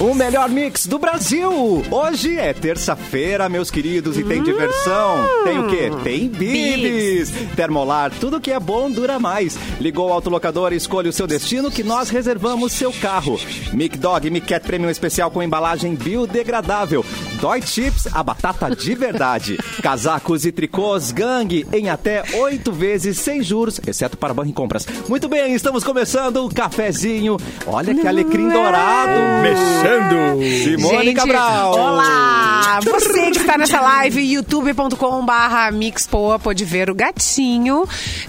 O melhor mix do Brasil. Hoje é terça-feira, meus queridos, e tem diversão. Tem o quê? Tem bibis. Termolar, tudo que é bom dura mais. Ligou o autolocador e escolha o seu destino que nós reservamos seu carro. Mic Dog Mic Cat Premium Especial com embalagem biodegradável. Dói Chips, a batata de verdade. Casacos e tricôs Gang em até oito vezes sem juros, exceto para banco e compras. Muito bem, estamos começando o cafezinho. Olha que alecrim dourado. Mexendo. Simone Gente, Cabral. Olá! Você que está nessa live, youtube.com barra mixpoa, pode ver o gatinho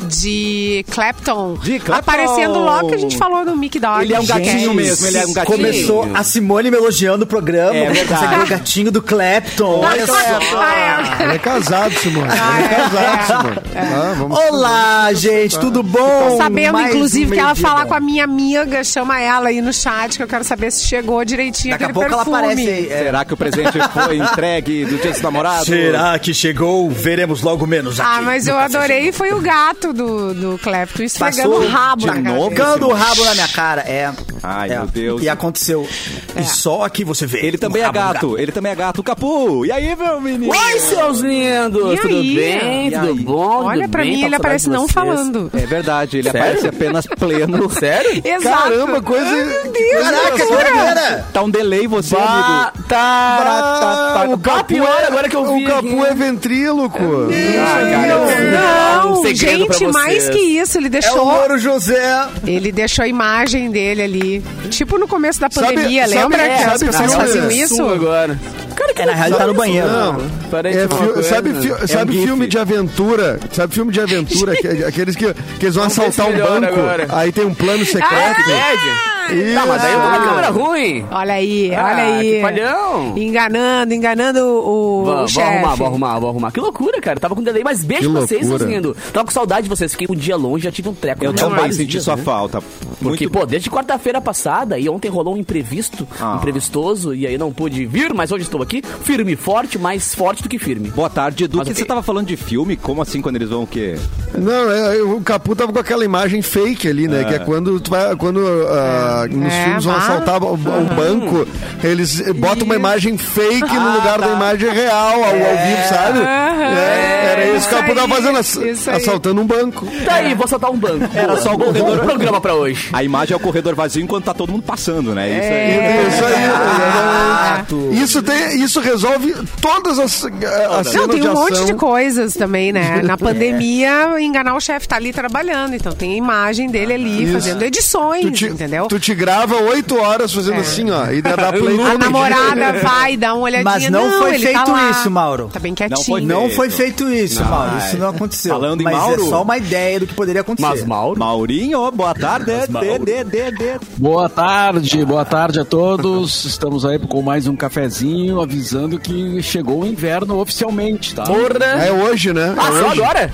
de Clapton. De Clapton. Aparecendo logo que a gente falou do Mick Dog. Ele é um gatinho Gente, mesmo, ele é um gatinho. Começou a Simone me elogiando o programa. É verdade. Você o gatinho do Clapton. Olha só. Ah, Ele é casado, Simone. Ele é casado, Simone. Ah, vamos Olá, gente, tudo bom? Tô sabendo, Mais inclusive, um que ela meio-dia falar com a minha amiga, chama ela aí no chat, que eu quero saber se chegou direitinho Daqui a pouco ela perfume. aparece aí. é. Será que o presente foi entregue do dia dos namorados? Será que chegou? Veremos logo menos aqui. Ah, mas eu adorei, foi o gato do, do Clapton esfregando Passou o rabo de na cara novo? Tocando o rabo na minha cara, é. Ai, é. meu Deus. E aconteceu. É. E só aqui você vê. Ele também é do gato, ele também é gato. O Capu, e aí, meu menino? Oi, seus lindos! E Tudo aí? bem? E Tudo aí? bom? Olha, Tudo pra bem? mim Tá ele aparece não falando. É verdade, ele Sério? aparece apenas pleno. Sério? Exato. Caramba, coisa. Meu Deus, Caraca, que! Tá um delay você, Bah, amigo. tá, tá, tá, o Capu é- agora que eu vi. O Capu é ventríloco. Ah, cara, eu- Não, um gente, mais que isso, ele É o deixou. Louro José. Ele deixou a imagem dele ali. Tipo no começo da pandemia, sabe- lembra que as sabe pessoas faziam isso? Agora. Cara, que É, na real, tá no banheiro. Não, Parece é coisa. sabe, fi- sabe gif. filme de aventura? Sabe filme de aventura? que- aqueles que, que eles vão Vamos assaltar um banco, agora. aí tem um plano secreto. Bad? Tá, mas daí eu tô na câmera ruim. Olha aí, Ah, olha aí. que palhão. Enganando, enganando o, o Vou, vou chefe. arrumar, vou arrumar, vou arrumar. Que loucura, cara. Tava com delay, mas beijo Que pra vocês, seus lindos. Tava com saudade de vocês. Fiquei um dia longe, já tive um treco. Eu também senti dias, sua né? falta. Porque, Muito pô, desde quarta-feira passada e ontem rolou um imprevisto, Ah. imprevistoso, e aí não pude vir, mas hoje estou aqui, firme e forte, mais forte do que firme. Boa tarde, Edu. Mas que o você tava falando de filme? Como assim quando eles vão o quê? Não, é, o Capu tava com aquela imagem fake ali, né? Que é quando, tu vai, quando ah, nos É, filmes vão assaltar um, um banco, eles botam uma imagem fake no lugar da imagem real, ao, ao vivo, sabe? É, era isso que o Capu isso tava fazendo, ass- isso assaltando um banco. Tá aí, vou soltar um banco. Era só o corredor. bom programa pra hoje. A imagem é o corredor vazio enquanto tá todo mundo passando, né? Isso aí. É. Isso aí. Isso, tem, isso resolve todas as, as Não, cenas tem de um monte ação. de coisas também, né? Na pandemia, enganar o chefe tá ali trabalhando. Então tem a imagem dele ali, Isso. fazendo edições, Tu te, entendeu? tu te grava oito horas fazendo assim, ó, e dá dá play A namorada vai dar uma olhadinha. Mas não foi ele feito tá isso, Mauro. Tá bem quietinho. Não foi feito isso, Não. Mauro. Isso não aconteceu. Falando em Mas Mauro- é só uma ideia do que poderia acontecer. Mas, Mauro, Maurinho, boa tarde. De, de, de, de. Boa tarde, boa tarde a todos. Estamos aí com mais um cafezinho avisando que chegou o inverno oficialmente, tá? porra. É hoje, né? É Passou hoje. agora?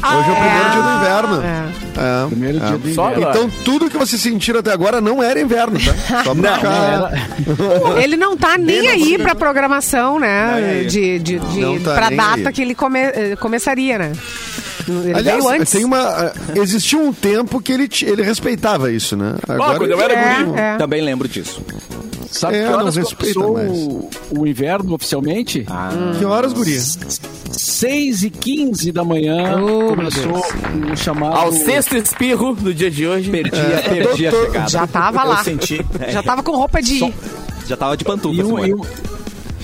Hoje é o primeiro dia do inverno. É. É. Primeiro dia do Só inverno. Então tudo que vocês sentiram até agora não era inverno, tá? Só pra ficar... Ele não tá nem aí na- pra programação, né? aí. De, de, de, Não tá pra data aí. que ele come- eh, começaria, né? Ele Aliás, veio antes. tem uma. Existiu um tempo que ele, ele respeitava isso, né? Agora. quando eu era guri. É, é. Também lembro disso. Sabe É, que não horas respeita começou mais. o, o inverno oficialmente? Que horas, guria? 6 e 15 da manhã Oh, começou o chamado... Ao sexto espirro do dia de hoje. Perdi, a- perdi a tô- tô- chegada. Já tava Eu lá. senti. Já tava com roupa de ir. Já tava de pantufa, E, um-.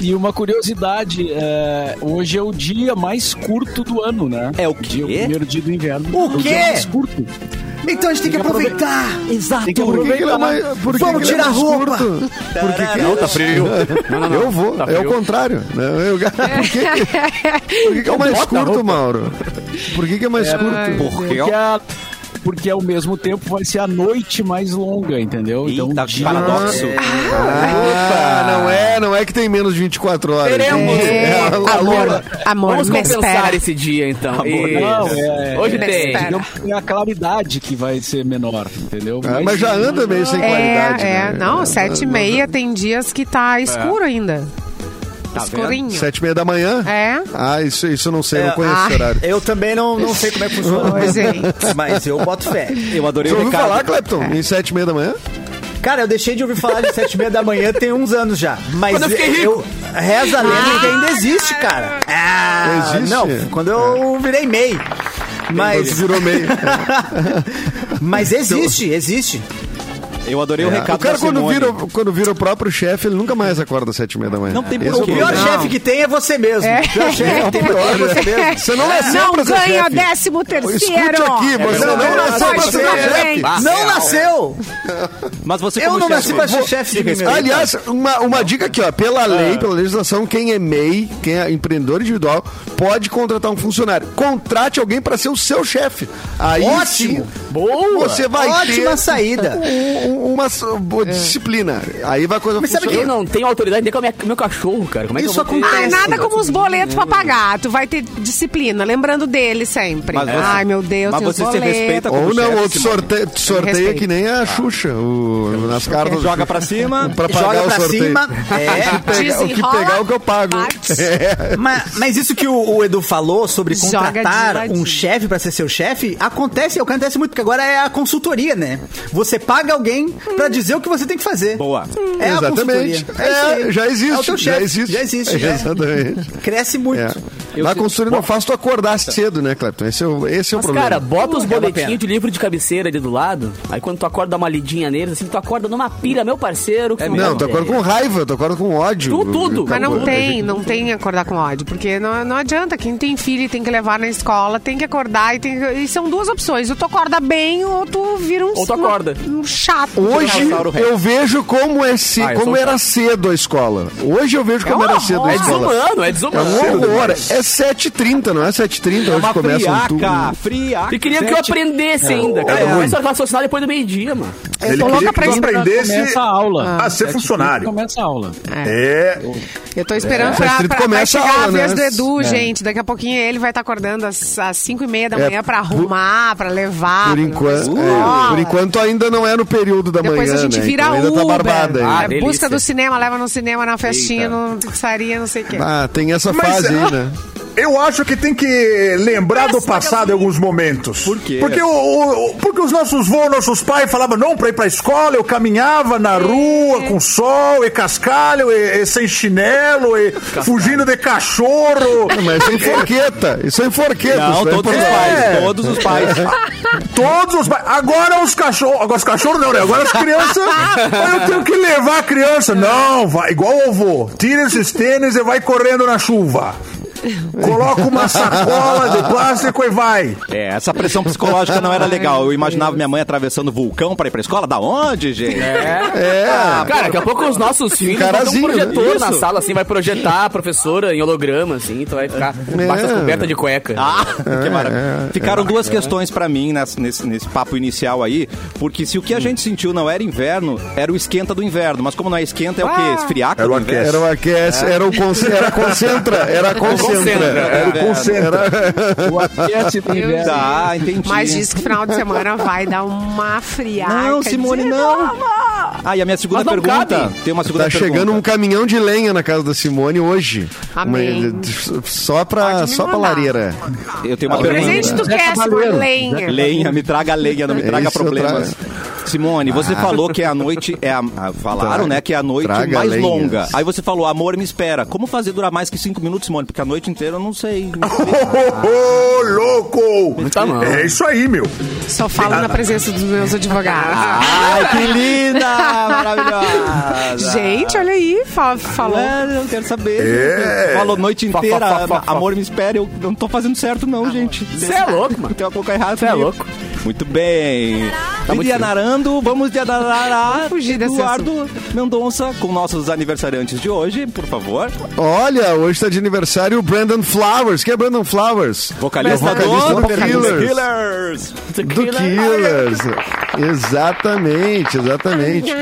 E um- e uma curiosidade, é, hoje é o dia mais curto do ano, né? É o Dia, o quê? primeiro dia do inverno. O É quê? dia mais curto. Então a gente tem que aproveitar. Exato. Tem que Por que, que ele é aproveitar. mais. Por que Vamos é tirar a roupa. curto? Por que que Não, tá frio. Eu vou, Tá é o contrário. né? Eu- por que, que- por que, que é o mais curto. Mauro? Por que, que é mais curto? Porque, Porque, a- porque ao mesmo tempo vai ser a noite mais longa, entendeu? Eita, então, que paradoxo. Ah, não é, não é que tem menos de 24 horas. Teremos. É a amor, amor, Vamos compensar espera. esse dia, então. Amor. Não, é, Hoje Me tem. é a claridade que vai ser menor, entendeu? É, mas já anda meio sem É, qualidade. é. né? Não, sete e meia tem dias que tá escuro ainda. Escurinho. Sete e meia da manhã? É. Ah, isso, isso eu não sei, eu É, não conheço ah, esse horário. Eu também não, não sei como é que funciona. Pois é. Mas eu boto fé. Eu adorei Você o ouviu recado. falar, Clepton? Em sete e meia da manhã? Cara, eu deixei de ouvir falar de sete e meia da manhã tem uns anos já. Mas Quando eu fiquei rico. reza a lenda que ainda existe, cara. Ah, Existe? Não, quando eu virei MEI. Mas, Você virou meio. mas existe, existe. Eu adorei o É, recado o cara, da quando vira, quando vira o próprio chefe, ele nunca mais acorda às sete e meia da manhã. Não tem é o quê. O pior problema. chefe que tem é você mesmo. É. O pior chefe que tem é você mesmo. Você não nasceu Não pra ser ganha chefe. décimo terceiro. Escute aqui, você não Não nasceu pra ser chefe. Não nasceu! Mas você Eu não nasci pra ser chefe de mim mesmo. Aliás, uma, uma dica aqui, ó. Pela lei, pela legislação, quem é MEI, quem é empreendedor individual, pode contratar um funcionário. Contrate alguém para ser o seu chefe. Aí Ótimo. sim, você vai Ótima ter saída. um- um- uma s- boa disciplina. Aí vai a coisa Mas sabe funcionar. Eu não tenho autoridade nem com minha- meu cachorro, cara. Como é que Isso eu vou ter- Ai, acontece. nada como os boletos pra pagar. Tu vai ter disciplina, lembrando dele sempre. Mas você- Ai, meu Deus, mas você se respeita como Ou não, chefe, ou Simone. sorteia, tu sorteia que nem a Xuxa, o, nas cartas. Joga pra cima. pra pagar Joga o pra sorteio. cima. É. Pega- o que pegar é o que eu pago. É. Mas, mas isso que o, o Edu falou sobre contratar um chefe pra ser seu chefe, acontece, acontece muito, porque agora é a consultoria, né? Você paga alguém pra dizer o que você tem que fazer. Boa. É a Exatamente. É, aí. já existe. É o teu já existe. Já existe. né? Exatamente. Cresce muito. É. Na consultoria não faz tu acordar cedo, né, Clepton? Esse é o, esse é o Mas, problema. cara, bota os boletinhos de livro de cabeceira ali do lado. Aí quando tu acorda, dá uma lidinha neles, assim, tu acorda numa pilha, meu parceiro. É não, vai tu acorda com raiva, tu acorda com ódio. Tu- tudo. Mas não tem, não tem acordar com ódio, porque não, não adianta. Quem tem filho e tem que levar na escola, tem que acordar e, tem que- e são duas opções. Ou tu acorda bem ou tu vira um, Ou tu acorda. um, um chato. Hoje eu vejo como é ce- Ah, eu como era chato. cedo a escola. Hoje eu vejo como É um era cedo a. É escola. desumano, é É desumano. um horror. É 7h30, não é 7h30. É Hoje começa um tudo. friaca. E queria que eu aprendesse ainda, cara. é. Começa a raciocinar depois do meio-dia, mano. Ele tô queria louca pra que tu esperar aprendesse a aula. a ser Sete funcionário. Começa a aula. É. Eu tô esperando É. pra, pra, começa a chegar a, aula, vez né? do Edu, É. gente. Daqui a pouquinho ele vai estar acordando às, às 5 e meia da É, manhã pra arrumar, pra levar. Enquanto, é, por enquanto ainda não é no período da Depois manhã, a gente né? vira Então ainda Uber. tá barbada aí. Ah, é busca do cinema, leva no cinema, na festinha, no pizzaria, não sei o quê. Ah, tem essa Mas, fase aí, ah, né? Eu acho que tem que lembrar do passado em alguns momentos. Por quê? Porque, o, o- porque os nossos vô, nossos pais falavam, não, pra ir pra escola, eu caminhava na rua com sol e cascalho e, e sem chinelo e fugindo de cachorro. Mas isso é enforqueta. Isso é enforqueta. Não, isso é todos os importante. pais. É. Todos os pais. Todos os pais. Agora os cachorros. Agora os cachorros não, né? Agora as crianças. eu tenho que levar a criança. Não, vai igual o avô. Tira esses tênis e vai correndo na chuva. Coloca uma sacola de plástico e vai. É, essa pressão psicológica não era legal. Eu imaginava minha mãe atravessando o vulcão pra ir pra escola. Da onde, gente? É. Cara, daqui a pouco os nossos filhos vão ter um carazinho, projetor né? na sala, assim, vai projetar a professora em holograma, assim, tu vai ficar basta as cobertas de cueca. Ah, que É, maravilha. Ficaram duas questões pra mim nessa- nesse, nesse papo inicial aí, porque se o que a gente sentiu não era inverno, era o esquenta do inverno. Mas como não é esquenta, é o quê? Esfriaca Era o inverno? Era o aquece, era o conce- era concentra, era concentra. Era o concentra. O aquece do inverno. Tá, entendi. Mas diz que final de semana vai dar uma friaca. Não, Simone, não. Ah, e a minha segunda Mas não pergunta. cabe. Tem uma segunda Tá pergunta. chegando um caminhão de lenha na casa da Simone hoje. Amém. Uma- só pra, só pra lareira. Eu tenho uma Que pergunta. presente tu quer, Simone? Lenha. Lenha, me traga lenha, não me traga isso, problemas. Simone, você falou que é a noite é a, a- falaram, Traga- né, que é a noite traga mais lenhas. longa. Aí você falou, amor me espera. Como fazer durar mais que cinco minutos, Simone? Porque a noite inteira eu não sei. Ô, louco! tá não. É isso aí, meu. Só falo na presença dos meus advogados. Ai, que linda! Maravilhosa! Gente, olha aí, fa- falou. É, eu quero saber. É. Falou noite Fa, fa, inteira, fa, fa, fa. amor me espera. Eu não tô fazendo certo não, gente. Você é louco, mano. Tem uma coisa errada Você é louco. Muito bem. Tá muito Narando, vamos de Adarará. Fugir desse Eduardo Mendonça, com nossos aniversariantes de hoje, por favor. Olha, hoje tá de aniversário o Brandon Flowers. Quem é Brandon Flowers? Vocalista, Vocalista do do Killers. Killers. Do Killers. Exatamente, exatamente.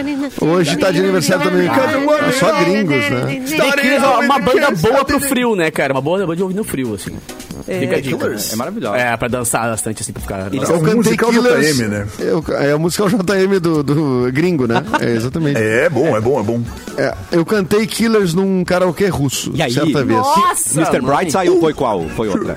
Hoje tá de aniversário também. Ah, Só gringos, né? The Killers é uma banda boa pro frio, né, cara? Uma boa banda de ouvir no frio, assim. Fica a dica. Killers. É maravilhosa. É, pra dançar bastante, assim, pra ficar... E- É o musical Killers. JM, né? Eu- é o musical JM do, do gringo, né? É, exatamente. É bom, é bom, é bom. É, eu cantei Killers num karaokê russo, E aí? certa vez. Nossa, Mr. Bright saiu, foi qual? Foi outra.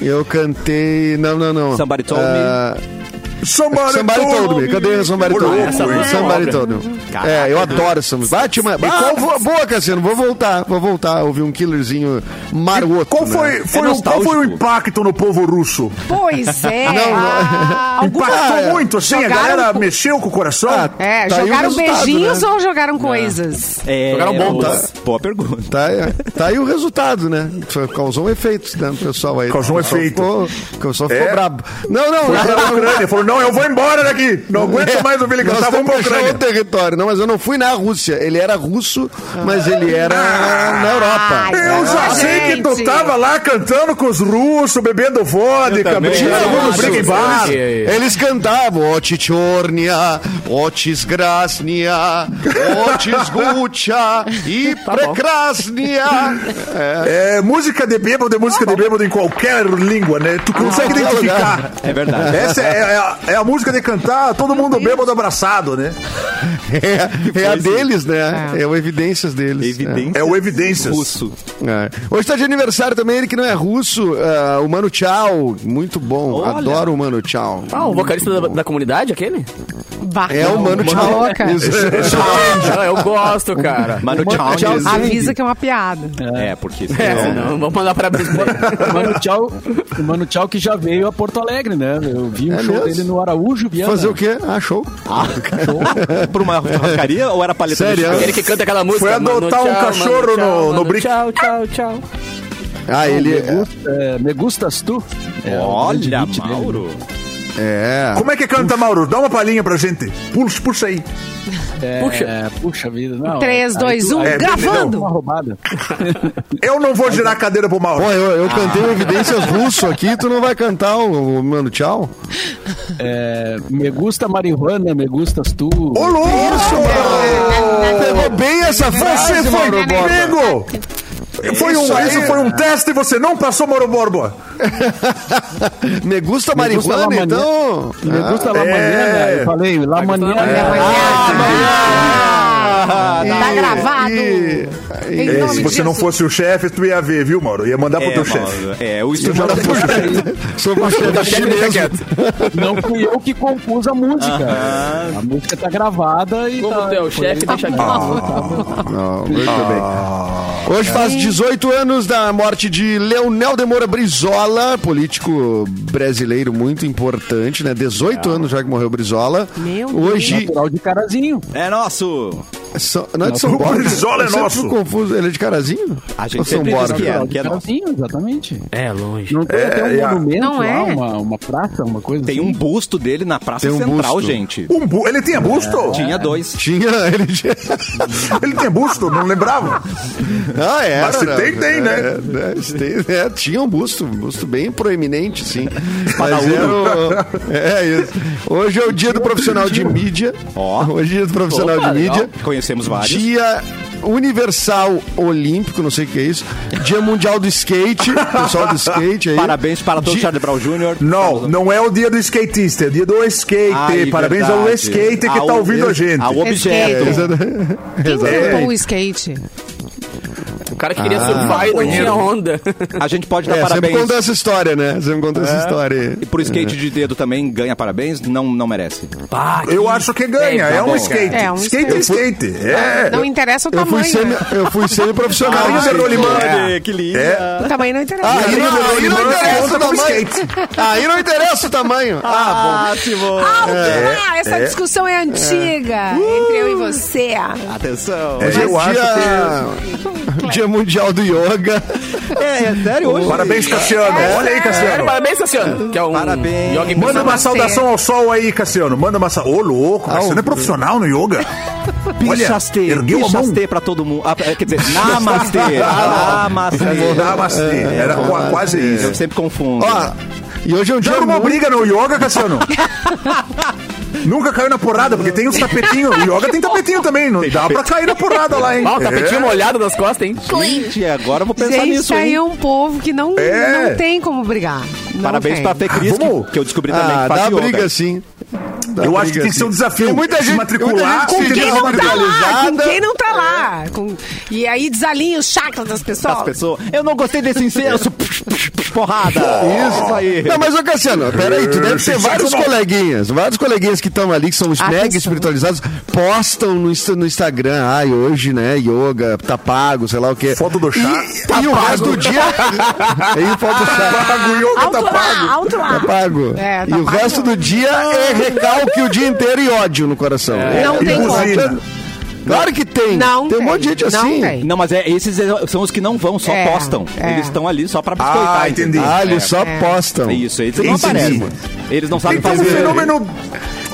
Eu cantei... Não, não, não. Somebody Told Me. Ah, Somebody, Somebody Told Me. Cadê Somebody Told Me? é Somebody. Told Me. É, eu adoro essa música. Bate uma... Ah, boa, boa, Cassiano. Vou voltar. Vou voltar a ouvir um killerzinho maroto. Qual né? foi, foi, o, qual foi o impacto no povo russo? Pois é. Não. Ah, Impactou é. muito, assim, a galera com- mexeu com o coração? Ah, É, Tá jogaram resultado, beijinhos né? ou jogaram coisas? É, Jogaram bom, boa, tá? boa pergunta. Tá, é, tá aí o resultado, né? Foi- Causou um efeito, né, no pessoal aí. Causou um efeito. Ficou, o pessoal ficou É. brabo. Não, não. Foi pra Ucrânia, falou, não, eu vou embora daqui, não aguento mais ouvir ele Nós cantar, vamos temos pra Ucrânia. outro território. Não, mas eu não fui na Rússia. Ele era russo, mas ele era na Europa. Eu já Ah, sei que tu tava lá cantando com os russos, bebendo vodka, Tinha no briga em bar. Eles- cantavam Ochichornia, Ochisgrasnia, Ochisgucha e Prekrasnia. É, música de bêbado é música de bêbado em qualquer língua, né? Tu consegue identificar. É verdade. Essa é, é a, é a música de cantar todo mundo bêbado abraçado, né? É, é a deles, né? É, o evidências deles. Evidência. É o Evidências. Russo. É. Hoje tá de aniversário também, ele que não é russo, ah, o Mano Tchau. Muito bom. Olha. Adoro o Mano Tchau. Ah, o vocalista da, da comunidade, aquele? Bah, É o Mano tá Tchau. Ah, eu gosto, cara. Mano, Mano, tchau. Avisa que é uma piada. É, porque... É, não, vamos mandar parabéns pra Mano Tchau, o Mano Tchau que já veio a Porto Alegre, né? Eu vi um É show mesmo? dele no Araújo, Viana. Fazer o quê? Ah, show. Pra uma churrascaria ou era paleta Sério? Aquele que canta aquela música. Foi adotar Mano, um tchau, cachorro mano, tchau, no- no brick. Tchau, tchau, tchau. Ah, ele. Me, gusta, é, me gustas tu? É, Olha, hit dele. É. Como é que canta, Mauro? Dá uma palhinha pra gente. Puxa, puxa aí. É, Puxa. puxa vida. Não, 3, aí 2, tu- 1, É, gravando. Roubada. Eu não vou girar a cadeira pro Mauro. Pô, eu, eu cantei o Evidências Russo aqui, tu não vai cantar o, o Mano Tchau? É, me gusta marihuana, me gustas tu. Ô, louco! Pegou bem essa frase, Mauro Borba. Foi um, Isso aí. isso foi um teste e você não passou, Borba. Me gusta Me gusta la marihuana, então? Me gusta la É. Eu falei, la manhã. Ah, tá gravado. E- se você não fosse o chefe, tu ia ver, viu, Mauro? Ia mandar pro É, teu chefe. É, o estúdio Manda pro chefe. Sou pro chefe mesmo. Não fui eu que compus a música. A música tá gravada e Como tá, é o chefe, deixa aqui. Não, muito bem. Hoje faz 18 anos da morte de Leonel de Moura Brizola, político brasileiro muito importante, né? 18 anos já que morreu Brizola. Meu Deus. Hoje. Natural de carazinho. É nosso. São- Não é de São O Borja? Brizola é nosso. confuso. Ele é de Carazinho? A gente Ou São Borja? diz que é, que de é carazinho, exatamente. É, longe. Não tem É, até um é monumento Não lá, é. uma, uma praça, uma coisa Tem assim? um busto dele na Praça Tem um Central, busto. gente. Um bu- Ele tinha busto? Tinha dois. Tinha. Ele tinha... Ele tinha busto, não lembrava. Ah, é. Mas se tem, tem, né? É, é, se tem, é, tinha um busto, um busto bem proeminente, sim. Mas era o- é isso. Hoje é o dia do profissional de mídia. Ó. Hoje é dia do profissional de mídia. legal. Conhecemos vários. Dia Universal Olímpico, não sei o que é isso. Dia Mundial do Skate, pessoal do skate aí. Parabéns para todo Dia- Charlie Brown Jr. Não, não é o dia do skatista, é o dia do skate. Ai, Parabéns verdade. ao skate que Ao- tá ouvindo a gente. Ao objeto. Skate. Quem inventou o skate? O cara que queria surfar e não tinha onda. A gente pode dar É, sempre parabéns. conta essa história, né? Sempre conta essa história. E pro skate de dedo também ganha parabéns? Não, não merece. Pá, Eu acho que ganha, É, tá é um skate. É um skate é skate. É. Não interessa o Eu fui, tamanho. semi, né? eu fui semi-profissional. Skate. rolimã. É, que lindo. É. O tamanho não interessa. Ah, aí, não, aí não interessa o tamanho. skate. Aí não interessa o tamanho. Ah, bom. Ah, essa discussão é antiga entre eu e você. Atenção. É, é eu acho dia, dia Mundial do Yoga. É, é sério hoje? Parabéns, Cassiano. Olha aí, Cassiano. Parabéns, Cassiano. Que é um Parabéns. yoga Manda uma saudação ao sol aí, Cassiano. Manda uma saudação. Ô, louco, Cassiano é profissional no yoga. Olha, Bichastê. ergueu a mão. Pra todo mundo. Ah, quer dizer, namastê. namastê. Namastê. Era qua- quase isso. Eu sempre confundo. Ó, e hoje é um dia arrumou muito... briga no yoga, Cassiano? Nunca caiu na porrada, porque tem os tapetinhos. O yoga tem tapetinho também. Não dá pra cair na porrada lá, hein? Ah, o tapetinho É. molhado das costas, hein? Gente, agora eu vou pensar Gente, nisso, aí hein? é um povo que não, É. não tem como brigar. Não Parabéns tem. pra Fê Cris, que, vamos. que eu descobri também Ah, que faz dá yoga. briga sim. Dá Eu acho que tem que ser um sim. desafio. Tem muita gente, matricular, muita gente que Quem não tá lá? Com quem não tá lá? Com- E aí desalinha os chakras das pessoas. Das pessoas. Eu não gostei desse incenso. Porrada. Isso aí. Não, mas ô Cassiano, peraí, tu deve ter vários coleguinhas, vários coleguinhas que estão ali, que são os mega Atenção. espiritualizados, postam no, no Instagram, ai, hoje, né, yoga, tá pago, sei lá o quê. Foto do chá. E, e o resto do dia. e foto do chá. Pago, o yoga Alto tá pago. lá, alto lá. Tá pago. É, e tá o pago. resto do dia é recalque o dia inteiro e ódio no coração. Não E tem como. Claro que tem. Não tem um monte de gente não assim. tem. Não, mas é, esses são os que não vão, só É, postam. é. Eles estão ali só pra biscoitar. Ah, entendi. Ah, eles só É. postam. É isso, eles não Entendi. aparecem. Eles não sabem Então o fazer. fenômeno.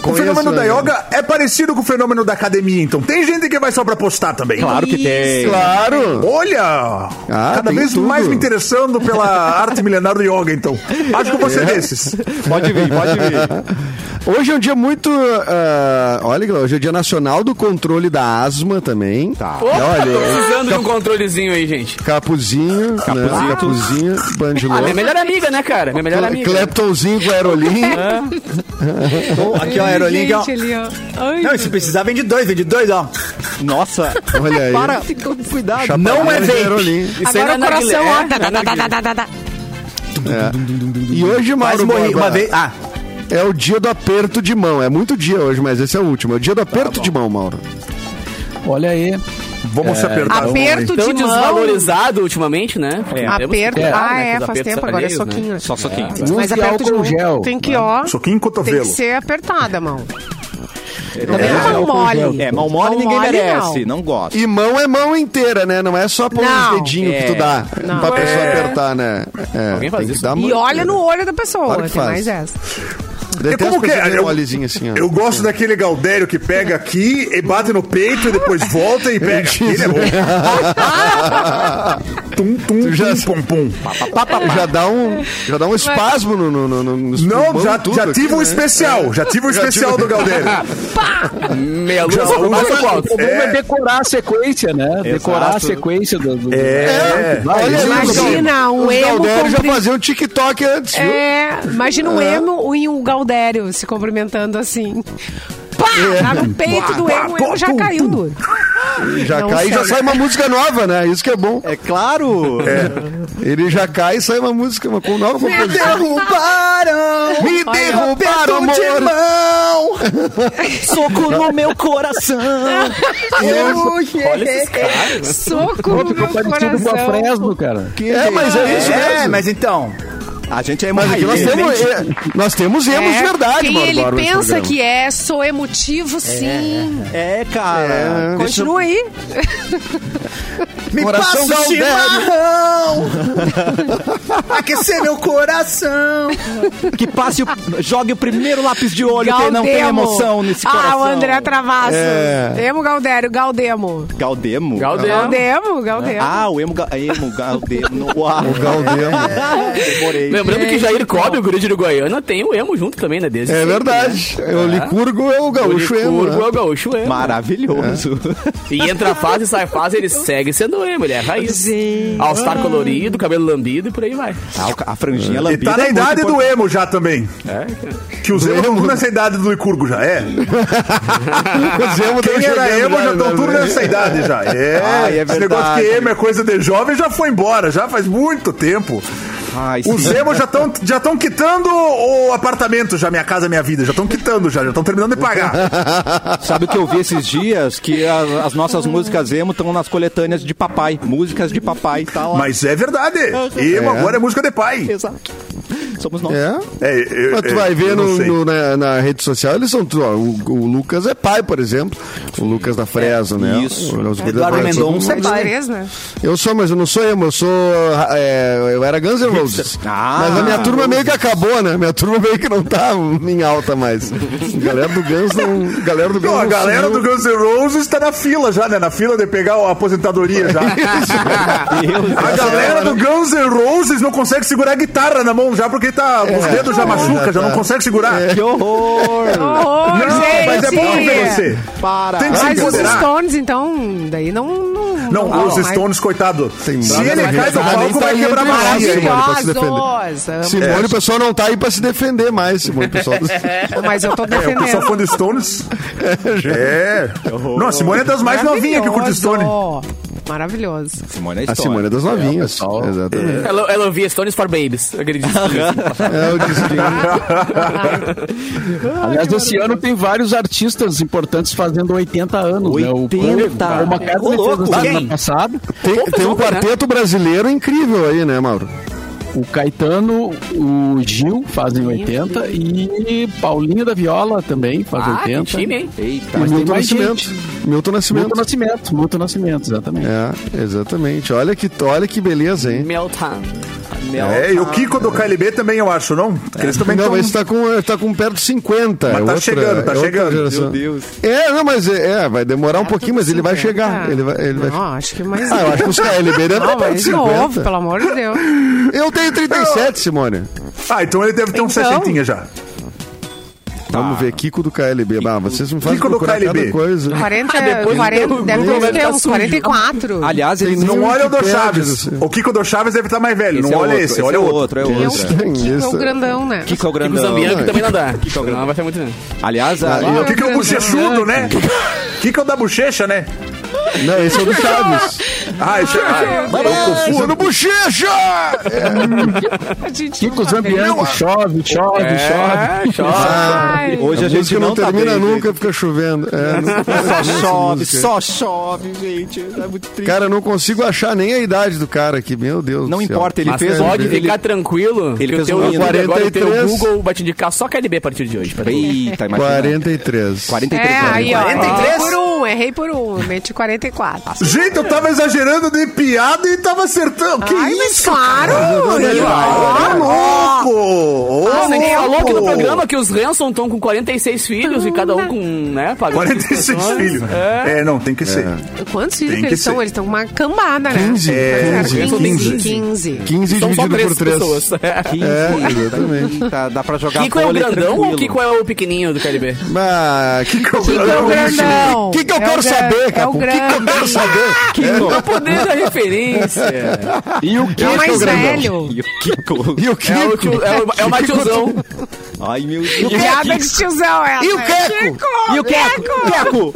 O fenômeno da né? yoga é parecido com o fenômeno da academia, então. Tem gente que vai só pra postar também. Claro que tem. Claro. Olha! Ah, cada tem vez tudo. mais me interessando pela arte milenar do yoga, então. Acho que eu vou ser desses. Pode vir, pode vir. Hoje é um dia muito. ah, olha, hoje é o dia nacional do controle da asma também. Tá. Opa, olha, tô precisando de um controlezinho aí, gente. Capuzinho, Capuzinho. Né? Capuzinho, Bandilô. Ah, minha melhor amiga, né, cara? Minha melhor amiga. Cleptonzinho com aerolim. Aqui, ó, Aerolim, aqui, ó. Gente, ali, ó. Ai, Não, e se precisar, vende dois, vende dois, ó. Nossa. Olha aí. Para. Cuidado. Não é Chapadinha de vape. Isso aí Agora o não é coração, narguilé, ó. é? Não é dá. E hoje, morri Borba, uma vez. Ah, é o dia do aperto de mão. É muito dia hoje, mas esse é o último. É o dia do Tá aperto de mão, Mauro. Olha aí. Vamos se apertar. vamos aí. Aperto de mão. desvalorizado ultimamente, né? É. Que Aperto. superar, Ah, né, é, faz tempo, agora é né? soquinho. Só soquinho. Mas Use aperto de mão gel. tem que, ó. Soquinho em Tem cotovelo. que ser apertada a mão. Também É, é álcool mole. É, mão mole Mão ninguém mole, merece. não. Não, gosta. E mão é mão inteira, né? Não é só pôr os dedinhos que tu É. dá Não. pra pessoa É. apertar, né? É, Alguém faz tem que isso? dar E mão olha no olho da pessoa. Claro que tem faz. mais essa. Detesto É como que é? Eu- assim, ó. Eu gosto daquele Galdério que pega aqui e bate no peito e depois volta e pega. Aquele é bom. tum, tum, já- tum, pum, pum. Já dá um, já dá um espasmo no, no, no, no, Não, já, já aqui, tive um né? especial. Já tive um Já especial tive- do Galdério. Meia luz. O problema é decorar a sequência, né? Decorar a Exato. sequência do. do- É. Vai, Olha Imagina um emo Galdério já fazia um TikTok antes, viu? É, imagina um emo e um Galdério se cumprimentando assim. Pá! É. No peito do emo, o emo pá, já caiu duro. Já Não cai e já sai uma música nova, né? Isso que é bom. É claro. Ele já cai e sai uma música, uma com nova composição. derrubaram! Me derrubaram, Aperto de amor! mão! Soco no meu coração. Olha esses caras. Soco no meu coração. Fresno, cara. É, mas é isso É, mesmo. mas então. A gente é Mas aqui nós temos, é, nós temos emos de É, verdade, Quem Mauro ele pensa que é, sou emotivo, sim. É, cara. Continua aí. Me Coração passa o chimarrão! Aquecer meu coração! Que passe o, jogue o primeiro lápis de olho que não tem emoção nesse coração. Ah, o André Travasso. É. Emo Galdério, Galdemo. Galdemo. Galdemo. Galdemo, Galdemo. Ah, o emo, Ga- emo Galdemo. Uau. O Galdemo. Demorei. Lembrando que Jair Cobb, o guri de Uruguaiana, tem o emo junto também, né? Desde É sempre, verdade. O Licurgo é o né? O gaúcho emo. Licurgo é né? o gaúcho emo. Maravilhoso. E entra a fase, sai a fase, ele segue sendo emo, ele é raiz. Gente. All-Star colorido, cabelo lambido e por aí vai. Ah, ca- a franjinha E lambida tá na é idade do importante. emo já também. É, Que os emos estão tudo nessa idade do Licurgo já, é. Os emo Quem era chegando emo já né? estão tudo nessa idade já. É, Ai, é esse negócio verdade. que emo é coisa de jovem já foi embora, já faz muito tempo. Ai, Os emos já estão já tão quitando o apartamento já, Minha Casa Minha Vida. Já estão quitando já, já estão terminando de pagar. Sabe o que eu vi esses dias? Que a- as nossas músicas emo estão nas coletâneas de papai. Músicas de papai, tá lá. Mas é verdade. Emo agora é música de pai. Exato. Somos nós. É. É, eu- Mas tu eu- vai ver no, no- na, na rede social, eles são ó, O, o Lucas é pai, por exemplo. O Lucas da Fresno, né? Isso. Os Eduardo Mendonça é pai. três, né? Eu sou, mas eu não sou emo, eu sou. é, eu era Guns N' Roses. Ah, mas a minha turma meio que acabou, né? Minha turma meio que não tá em alta mais. Galera do Guns não. Galera do Guns Não, a não galera do Guns N' Roses tá na fila já, né? Na fila de pegar a aposentadoria já. A galera do Guns N' Roses não consegue segurar a guitarra na mão já porque tá. Os dedos já machuca, já não consegue segurar. Que horror! Horror, Não, gente! mas é bom ver você. Para! Tem que se Mas os empoderar. Stones, então, daí não... Não, Não, rola os. Stones, coitado. Tem Se ele ver. cai do palco, vai quebrar a. Simone, pra se defender. Simone, o pessoal não tá aí pra se defender mais, Simone. O pessoal. Mas eu tô É, o pessoal defendendo. fã do Stones. É. Não, a Simone é das mais novinhas que curte Stone. Maravilhoso. Maravilhoso. Simone é A. Simone é das novinhas. pessoal. Exatamente. Ela, ela ouvia Stones for Babies, acredito. É o disquinho. Aliás, esse ano tem vários artistas importantes fazendo 80 anos, né? O 80? McCartney Ô, fez quem? passada. Tem, tem um quarteto brasileiro incrível aí, né, Mauro? O Caetano, o Gil fazem 80 e Paulinho da Viola também faz Ah, que 80. time, hein? Eita. E Milton Nascimento. Milton Nascimento. Milton Nascimento, Milton Nascimento, exatamente. É, exatamente. Olha que, olha que beleza, hein? Meltdown. É, e o Kiko do KLB também, eu acho, não? Porque eles também Não, tão- mas tá com, tá com perto de 50. Mas é tá outra- chegando, tá é chegando. geração. Meu Deus. É, não, mas é, é, vai demorar um pouquinho, mas ele vai chegar. Ele vai, ele vai... Não, acho que mais... Ah, eu acho que os KLB devem Não, estar perto de mais novo, 50. pelo amor de Deus. Eu tenho 37, Simone. Ah, então ele deve ter uns Então. 60 já. Vamos ver, Kiko do KLB. Ah, vocês me fazem Kiko do KLB. coisa. 40, depois 40 do- deve do ter uns tá sujo. 44. Aliás, eles Não olha o do Chaves. O Kiko do Chaves deve estar mais velho. Esse não é olha outro, esse, olha é o outro. É Quem é o outro. Kiko é o grandão, né? Kiko é o O grandão. Zambianco não, também não dá. Não vai ser muito. não. Aliás, a- O Kiko é o bochechudo, né? Kiko é o da bochecha, né? Não, esse é o do Chaves. Ah, esse é... Ah, eu Esse é Bochecha! A gente Kiko chove, chove, É, chove. chove. Ai, hoje a, A gente não, não tá termina bem, nunca, gente. fica chovendo. É, não- Só chove, só chove, gente. É muito triste. Cara, eu não consigo achar nem a idade do cara aqui, meu Deus não do céu. importa, ele Mas fez pode ele- ficar tranquilo. ele fez o teu, um hino. agora o teu 43. Google vai te indicar só KLB a partir de hoje. Eita, imagina. 43. 43 É, aí, ó. 43? Errei por um, errei por um. Meti 44. Gente, eu tava exagerando de piada e tava acertando. Que Ai, mas isso? claro! Tá E, ó, louco! Ô, Ah, você falou aqui no programa que os Hanson estão com 46 filhos e cada um com, né, pagando 46 prestações. filhos. É. É, não, tem que ser. Quantos filhos Tem que que eles ser. Eles estão com uma cambada, né? 15. É, 15. 15. 15. 15 São só dividido três por 3. pessoas. É, exatamente. Eita, dá pra jogar Kiko é o grandão ou. Kiko é o pequenininho do KLB? Mas, eu, Kiko é o grandão. O que, que eu É o quero saber, é o Capu? O que, que eu quero saber? É o poder da referência. E o É Kiko o mais velho. E o Kiko. E o É o, Kiko? tio, é o, é o Matiozão. Ai, meu Deus. Piada de tiozão essa. E o Queco? Kiko, E o Queco? Queco!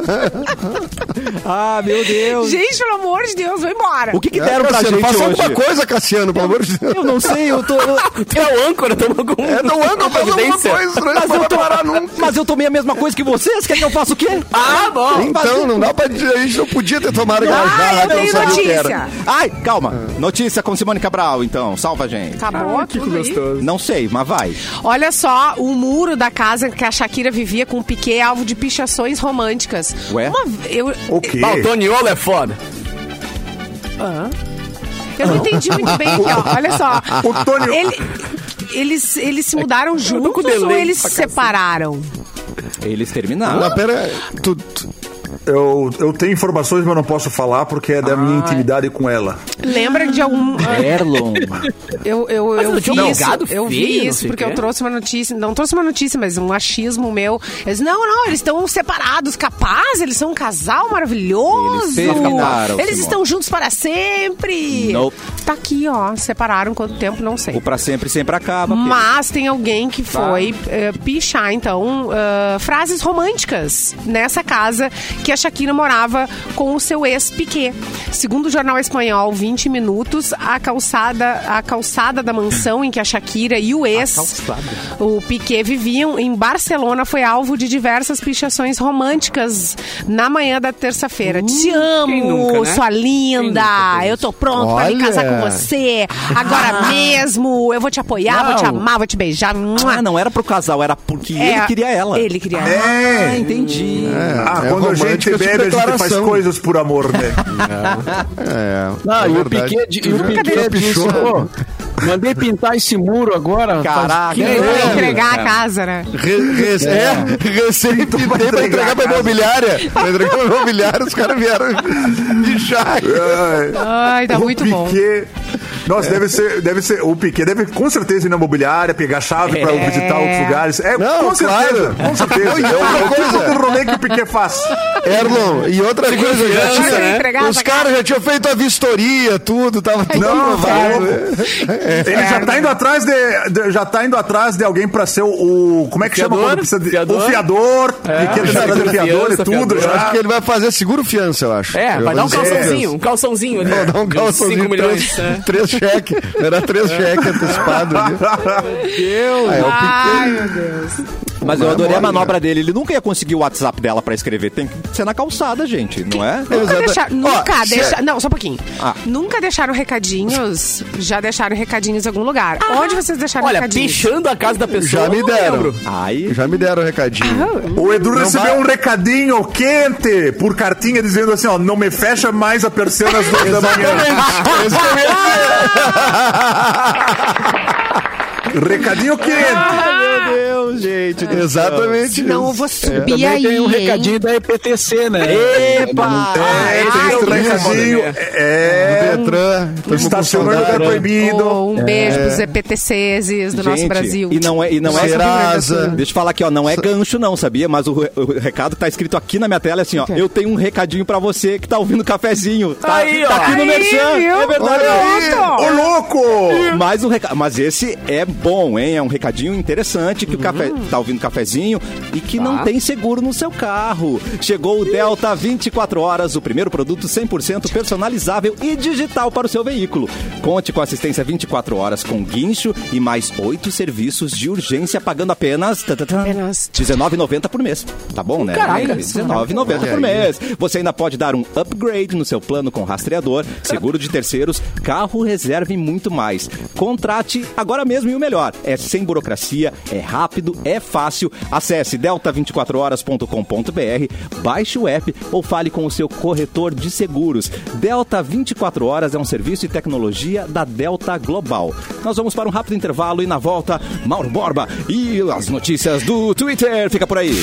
ah, meu Deus. Gente, pelo amor de Deus, vai embora. O que que deram pra Cassiano, gente faça hoje? alguma coisa, Cassiano, pelo amor de Deus. Eu não sei, eu tô... eu- é o âncora, tamo com É, não anda, faz alguma coisa, Mas eu, tô, parar nunca. mas eu tomei a mesma coisa que vocês, quer que eu faça o quê? Ah, bom. Então, não dá pra dizer, a gente não podia ter tomado aquela Ah, jarra, eu então tenho que notícia. Ai, calma. Notícia com Simone Cabral, então. Salva a gente. Acabou tudo aí. Não sei, mas vai. Olha só, o muro da casa que a Shakira vivia com o Piquet é alvo de pichações românticas. Ué? Uma, eu, O quê? Ah, o Toniolo é foda. eu não entendi muito bem aqui, ó. Olha só. O Tony... Ele- eles, eles se mudaram com juntos ou eles se separaram? Eles terminaram. Não, pera, tu, tu- Eu, eu tenho informações, mas não posso falar porque é da minha intimidade com ela. Lembra de algum. Erlon. Eu, eu, eu não vi um isso, eu vi isso porque eu trouxe uma notícia, não trouxe uma notícia, mas um achismo meu. Eles, não, não, eles estão separados, capaz, eles são um casal maravilhoso. Eles terminaram, Eles estão juntos para sempre. Nope. Tá aqui, ó, separaram quanto tempo, não sei. O pra sempre sempre acaba. Mas tem alguém que foi eh, pichar, então, eh, frases românticas nessa casa que a Shakira morava com o seu ex-Piquet. Segundo o jornal espanhol 20 Minutos, a calçada, a calçada da mansão em que a Shakira e o ex, o Piquet, viviam em Barcelona foi alvo de diversas pichações românticas na manhã da terça-feira. Te amo, nunca, né? sua linda, eu tô pronto pra me casar com você, agora mesmo, eu vou te apoiar, vou te Não. amar, vou te beijar. Ah, não era pro casal, era porque É, ele queria ela. Ele queria ela. É! Ah, entendi. Ah, é quando a gente tipo bebe, a gente faz coisas por amor, né? É, Não, é e o verdade. Piquet, e o Piquet disse, pichou. "Pô, mandei pintar esse muro agora. Caraca. faz 15 Ele vai anos." entregar a casa, né? Re, res, é, recebi pra entregar, entregar pra imobiliária. Pra entregar pra imobiliária, os caras vieram bichar. Ai, Ai, tá o muito bom. Piquet, Nossa, deve ser, deve ser. O Piquet deve com certeza ir na imobiliária, pegar chave pra visitar outros lugares. É, Não, com certeza. claro. Com certeza. E É o, outra é o tipo coisa. de rolê que o Piquet faz. Erlon, e outra coisa, já tinha, né? Os caras já tinham feito a vistoria, tudo, tava tudo Não, tá louco. Ele já tá indo atrás de, de- já tá indo atrás de alguém pra ser o, o- como é que chama Fiador? quando precisa de, Fiador? o fiador, É, e quer tentar fiador, fiador e tudo fiador. Eu acho já. que ele vai fazer seguro fiança, eu acho. É, vai dar um calçãozinho, um calçãozinho ali. Vou dar um calçãozinho, 5 milhões. três, é. três cheques. Era três cheques antecipados ali. Deus. Aí, é o Ai, meu Deus. Mas eu é adorei a manobra dele. Ele nunca ia conseguir o WhatsApp dela pra escrever. Tem que ser na calçada, gente, não é? Nunca deixaram. Nunca deixaram. Não, só um pouquinho. Ah. Nunca deixaram recadinhos. Já deixaram recadinhos em algum lugar. Onde vocês deixaram Olha, recadinhos? pichando a casa da pessoa. Já me deram. Já me deram recadinho. O Edu recebeu vai- um recadinho quente por cartinha dizendo assim, ó, não me fecha mais a persiana às duas da manhã. Recadinho quente. Ai, meu Deus, gente. do Exatamente. Senão eu vou subir Também aí. tem um hein? recadinho da EPTC, né? Epa! É, tem esse recadinho. É, Detran. tamo com estacionando saudade. lugar proibido. Oh, um beijo pros EPTCs do nosso Gente, Brasil. E não é, e não é Serasa. Deixa eu falar aqui, ó, não é gancho não, sabia? Mas o, o recado tá escrito aqui na minha tela, é assim, ó, eu tenho um recadinho pra você que tá ouvindo o cafezinho. Tá, Aí, tá ó. aqui no Aí, Merchan, viu? é verdade. Ô, louco! Mas, o reca... Mas esse é bom, hein? É um recadinho interessante que o café tá ouvindo cafezinho e que não tem seguro no seu carro. Chegou o Delta 24 horas, o primeiro produto 100% personalizável e digital para o seu veículo. Conte com assistência 24 horas com guincho e mais oito serviços de urgência pagando Apenas. R$19,90 por mês. Tá bom, né? Caraca. R$19,90 por mês. Você ainda pode dar um upgrade no seu plano com rastreador, seguro de terceiros, carro reserva e muito mais. Contrate agora mesmo e o melhor, é sem burocracia, é rápido, é fácil. Acesse delta24horas.com.br, baixe o app ou fale com o seu corretor de seguros. Delta 24 Horas é um serviço e tecnologia da Delta Global. Nós vamos para um rápido intervalo e na volta, Mauro Borba e as notícias do Twitter. Fica por aí.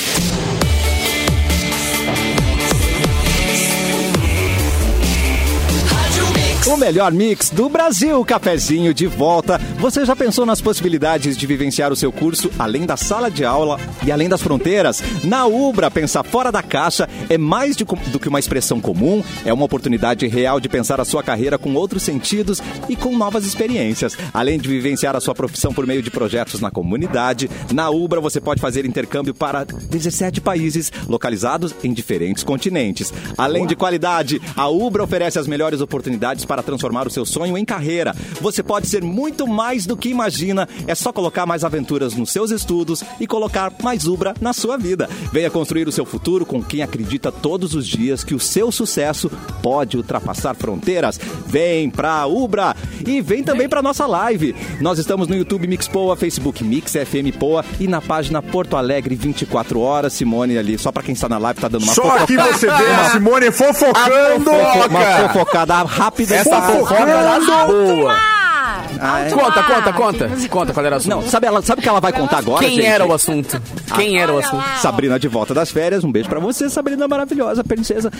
O melhor mix do Brasil, cafezinho de volta. Você já pensou nas possibilidades de vivenciar o seu curso além da sala de aula e além das fronteiras? Na Ubra, pensar fora da caixa é mais de do que uma expressão comum, é uma oportunidade real de pensar a sua carreira com outros sentidos e com novas experiências. Além de vivenciar a sua profissão por meio de projetos na comunidade, na Ubra você pode fazer intercâmbio para 17 países localizados em diferentes continentes. Além de qualidade, a Ubra oferece as melhores oportunidades para transformar o seu sonho em carreira. Você pode ser muito mais do que imagina. É só colocar mais aventuras nos seus estudos e colocar mais Ubra na sua vida. Venha construir o seu futuro com quem acredita todos os dias que o seu sucesso pode ultrapassar fronteiras. Vem pra Ubra e vem também pra nossa live. Nós estamos no YouTube Mix Poa, Facebook Mix FM Poa e na página Porto Alegre 24 horas. Simone ali, só pra quem está na live tá dando uma Só aqui fofoca- você vê a Simone fofocando. uma fofocada rápida. Essa fofoca era boa. Ah, é? Conta, conta, Ah, conta. Conta qual era o assunto. Não, sabe, ela, sabe o que ela vai contar agora, Quem gente? era o assunto? Quem era o assunto? Sabrina de volta das férias, um beijo pra você, Sabrina maravilhosa, princesa.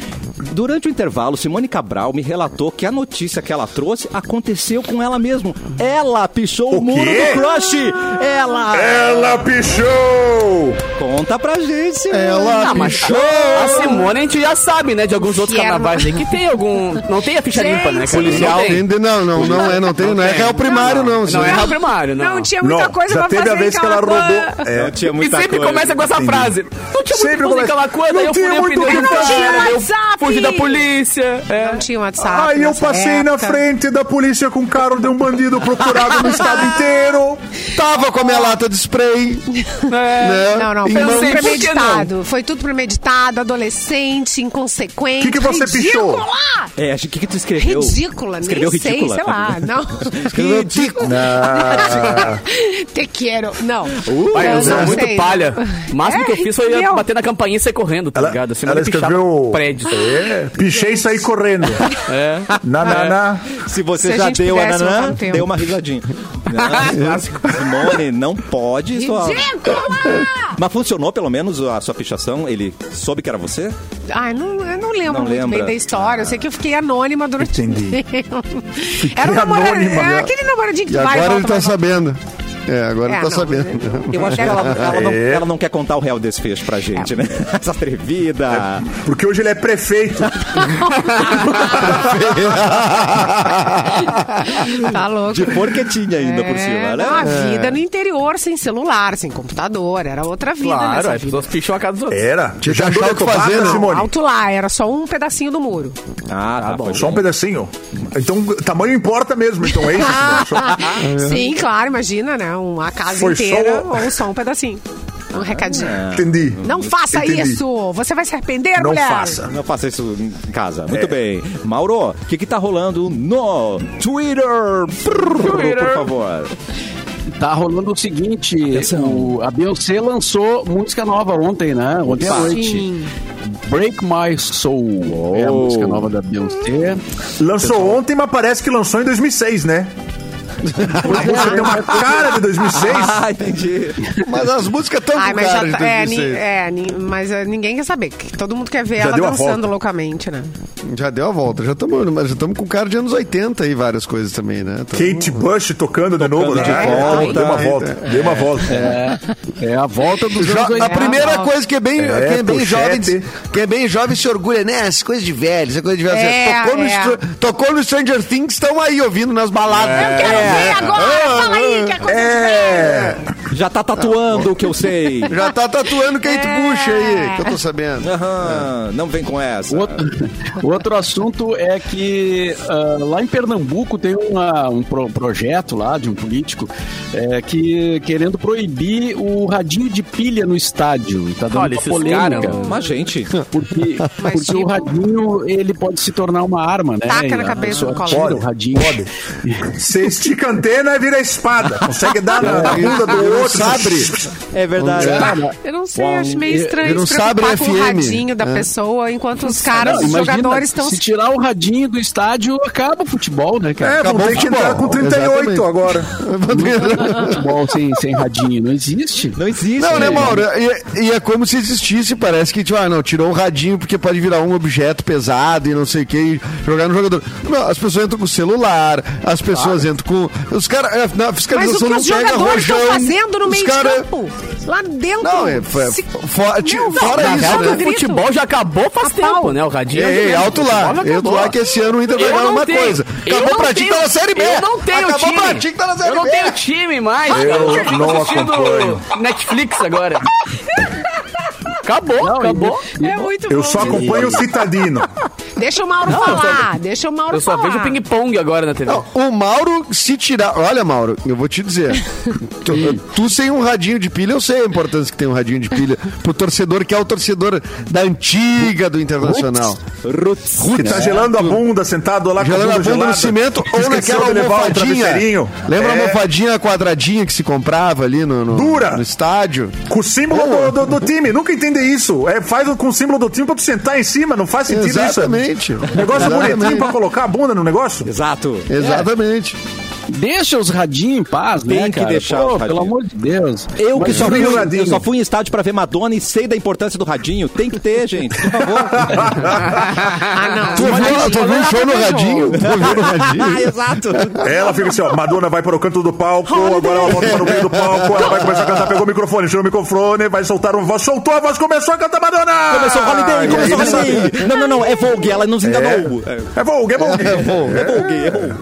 Durante o intervalo, Simone Cabral me relatou que a notícia que ela trouxe aconteceu com ela mesmo. Ela pichou o, O muro quê? do crush. Ela Ela pichou! conta pra gente. Simone. Ela Ah, mas pichou. a Simone a gente já sabe, né? De alguns outros era carnavais aí que tem algum. Não tem a ficha Gente. limpa, né? cara? Policial. Não tem. Não, não, não é, não tem, não é tem. real primário, não. Não é real primário, não. Não tinha muita Não, coisa já pra teve fazer a vez que ela roubou. É, Não tinha E muita sempre coisa. começa com essa Entendi. frase. Não tinha Sempre muito coisa em começa- Calacuã, Não daí eu o muito pneu do não tinha eu WhatsApp. fugi da polícia. É. Não tinha WhatsApp. Aí eu passei na época. frente da polícia com o carro de um bandido procurado no estado inteiro. Tava com a minha lata de spray. né? Não, não, foi tudo sei premeditado. Foi tudo premeditado, adolescente, inconsequente. Que que você pichou? ridícula! É, acho que que tu escreveu? Ridícula, Escreveu nem sei, ridícula. sei lá. Não. Ah, Te quero. Não. Pai, eu Eu sou não muito sei. palha. O máximo É, que eu fiz foi meu. bater na campainha e sair correndo, tá Ela- ligado? Assim, ela escreveu- prédio. é, pichei e saí correndo. É. Na, na, na. Se você Se já deu a nanã, deu uma risadinha. Simone, não pode. Só... Ridícula! Mas funcionou pelo menos a sua pichação? Ele soube que era você? Ai, não, eu não lembro Não muito lembra? bem da história. Eu sei que eu fiquei anônima durante Entendi. Era um namorado, anônima. é aquele que E tu vai e agora ele volta, tá vai sabendo. É, agora É, tá não, sabendo. Eu acho que ela, ela não, É. ela não quer contar o real desfecho pra gente, né? Essa atrevida. Porque hoje ele é prefeito. Tá louco. De porquetinha ainda por É, cima, né? não, a vida no interior, sem celular, sem computador. Era outra vida Claro, nessa as vida. pessoas picham a casa dos outros. Era. Tinha Já de o que fazer, né? Simone? Alto lá, era só um pedacinho do muro. Ah, tá bom. Só um pedacinho. Então, tamanho importa mesmo. Então é isso. Só- Sim, claro, imagina, né? Uma casa Foi inteira só- ou só um pedacinho. Um recadinho. Entendi. Não faça Entendi. isso! Você vai se arrepender, Não mulher! faça. Não faça isso em casa. É. Muito bem. Mauro, o que que tá rolando no Twitter? Por favor. Tá rolando o seguinte, o, a Beyoncé lançou música nova ontem, né? Ontem à noite. Break My Soul. É a Oh. música nova da Beyoncé. Lançou ontem, mas parece que lançou em 2006, né? A música tem uma cara de 2006. Ah, entendi. Mas as músicas estão com mas cara já de tá, é, ni- 2006. é, mas é, ninguém quer saber. que Todo mundo quer ver Já ela deu a dançando volta. loucamente, né? Já deu a volta. Já estamos mas já estamos com cara de anos 80 aí, várias coisas também, né? Tamo- Kate Bush tocando de novo, né? de volta. Deu uma volta. Deu uma volta. É, é a volta dos Jo- anos 80. a primeira coisa que é bem, É, quem é bem jovem, quem é bem jovem se orgulha, né? Essa coisa de velho, essa coisa de velho. É, tocou, no é. Tocou no Stranger Things, estão aí ouvindo nas baladas. Eu quero ver agora! Fala aí, que a coisa É. Já tá tatuando o que eu sei. Já tá tatuando Kate É. Bush aí, que eu tô sabendo. Aham, não vem com essa. O outro, o outro assunto é que ah, lá em Pernambuco tem uma- um pro- projeto lá de um político é, que querendo proibir o radinho de pilha no estádio. Tá dando Olha, polêmica. caras, Mas, gente, Porque, Mas, porque tipo- o radinho ele pode se tornar uma arma, né? Taca E na a cabeça do colega. tira o radinho. Pode. Você estica a antena e vira espada. Consegue dar na, na bunda do outro. Sabre. é verdade. Eu não sei, acho meio estranho vira um se preocupar sabre com o radinho da É. pessoa, enquanto os caras, não, os imagina, jogadores estão... Se tirar o radinho do estádio, acaba o futebol, né, cara? É, vão Acabou ter o que entrar futebol. com 38 Exatamente. agora. futebol sem, sem radinho. Não existe. Não existe. Não, né, gente. Mauro? E, e é como se existisse, parece que, tipo, ah, não, tirou o radinho porque pode virar um objeto pesado e não sei o que, e jogar no jogador. Não, as pessoas entram com o celular, as pessoas entram com. Os caras. Na Mas o fiscalização que não os pega jogadores estão rojão. Fazendo no os meio cara- de campo? Lá dentro. Não, é, foi- Se- fo- ti- Não, fora não, isso, não, né? O futebol já acabou faz A pau. tempo, né? O radinho. Ei, ei, alto lá. Futebol Alto lá que esse ano o Inter vai Eu ganhar uma tenho- coisa. eu Acabou pra ti que tá na Série B. Eu não tenho Acabou time. pra ti que tá na Série Eu não B. tenho time mais. Eu Eu não assistindo acompanho. Netflix agora. Acabou, Não, acabou. É muito Eu bom. só acompanho o Citadino. Deixa o Mauro falar, deixa o Mauro Eu só falar. vejo ping-pong agora na TV. Não, o Mauro, se tirar. Olha, Mauro, eu vou te dizer. tu, tu sem um radinho de pilha, eu sei a importância que tem um radinho de pilha pro torcedor que é o torcedor da antiga do Internacional. Roots. Que tá gelando a bunda, sentado lá Gelando com a a bunda gelada. no cimento ou naquela um almofadinha. Lembra a É, almofadinha quadradinha que se comprava ali no, no, Dura. no estádio? Com o símbolo do, do- do time. Nunca entendi isso. É, faz com o símbolo do time pra tu sentar em cima. Não faz sentido Exatamente. isso. Negócio Exatamente. bonitinho pra colocar a bunda no negócio. Exato. Exatamente. Deixa os radinhos em paz, Tem né, que cara? deixar Pô, os pelo amor de Deus. Eu que só fui, eu só fui em estádio pra ver Madonna e sei da importância do radinho. Tem que ter, gente, por favor. Ah, não. Tu viu, tu viu o show no radinho? Tu viu no radinho? ah, exato. Ela fica assim, ó. Madonna vai para o canto do palco, agora ela volta para o meio do palco, ela vai começar a cantar, pegou o microfone, tirou o microfone, vai soltar uma voz, soltou a voz, começou a cantar Madonna! Começou o Holiday, começou o? Holiday. Não, não, não, é Vogue, ela nos enganou. É, É Vogue, é Vogue. é Vogue, errou.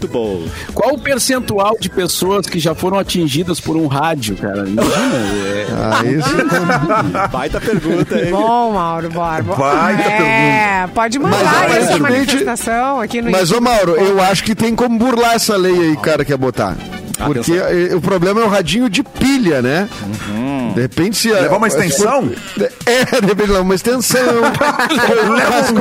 Muito bom. Qual o percentual de pessoas que já foram atingidas por um rádio, cara? Imagina. é- Ah, isso. Baita pergunta, hein? Bom, Mauro, bora. bora. Baita é, pode mandar Mas, essa manifestação aqui no Mas, ô. Mauro, eu acho que tem como burlar essa lei aí, cara, que quer botar. Porque eh, o problema é o radinho de pilha, né? De repente se... Levar uma extensão? É, de repente levar uma extensão. Leva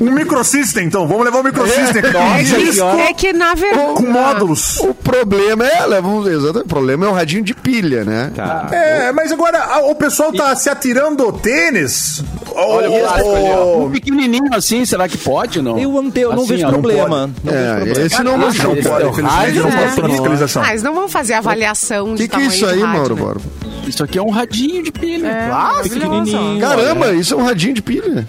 um, um microsystem, então. Vamos levar um microsystem. É é que na verdade... com módulos. o problema é... Leva um, exatamente, o problema é o radinho de pilha, né? Tá. É, mas agora a- o pessoal tá se atirando ao tênis. Olha o plástico ali, Um pequenininho assim, será que pode ou não? Eu não, tenho- eu não Assim, vejo ó, não problema. Não vejo É, problema. esse não Ah, mostrou. mas Pode, é infelizmente não pode ter fiscalização. Ah, não vão fazer avaliação de que, que é tamanho isso de aí, rádio, Mauro né? Borba? Isso aqui é um radinho de pilha. É, Ah. Caramba, isso é um radinho de pilha.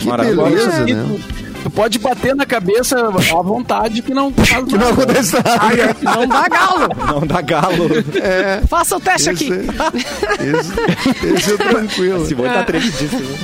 Que Maravilhoso. beleza, né? Tu, pode bater na cabeça à vontade que não faz Que não nada. acontece nada. Não dá galo. Não dá galo. Faça o teste aqui. Esse, esse é tranquilo. Simone tá tremidíssimo.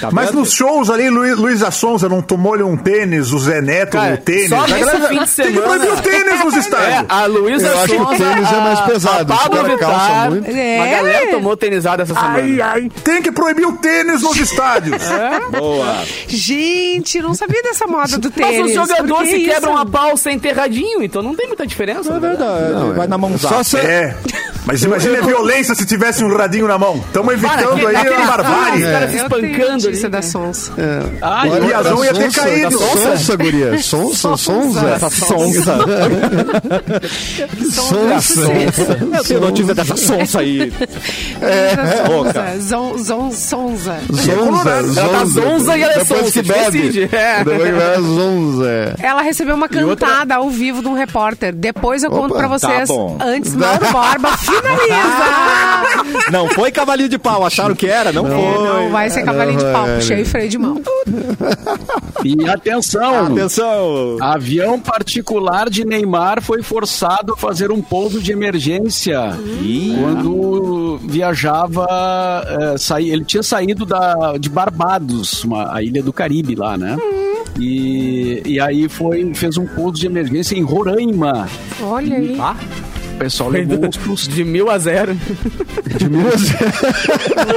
Tá Mas vendo? nos shows ali, Luiz, Luísa Sonza não tomou-lhe um tênis, o Zé Neto Cara, o tênis. só A nesse galera fim de Tem que semana- proibir o tênis nos É, estádios. a Luísa Eu acho que o Sonza, tênis é mais a- pesado, A Pablo Vittar. muito. É. Uma galera tomou tênisada essa semana. Ai, ai. Tem que proibir o tênis nos estádios. Boa. Gente, não sabia dessa moda do Mas tênis. os jogadores se isso? quebram a palça enterradinho, então não tem muita diferença. É verdade. Não, Vai é. na mãozada. Só se, É. Mas imagina a violência se tivesse um radinho na mão. Estamos evitando Para, aí aquele- a barbárie. Os caras se tenho espancando notícia ali. da Sons. Ah, O Piazão ia ter Sonsa, caído. Sonsa, guria. Sonsa, Sonsa. Essa sonsa. Sonsa. Eu tenho notícia dessa sonsa aí. Sonza. Zon, zon, sonza. Zonza. Ela tá zonza e ela é Depois sonsa, que bebe. decide. É. Depois que bebe, zonza. Ela recebeu uma cantada ao vivo de um repórter. Depois eu conto Opa, pra vocês. tá bom. Antes, Mauro Borba finaliza. Não foi cavalinho de pau, acharam que era? Não, foi. Não vai ser cavalinho de pau. Não, Puxei freio de mão. E atenção, Atenção. avião particular de Neymar foi forçado a fazer um pouso de emergência quando viajava, saí- ele tinha saído da, de Barbados, uma, a ilha do Caribe lá, né? E, e aí foi, fez um pouso de emergência em Roraima. Olha aí. Ah, O pessoal levou um susto. de mil a zero.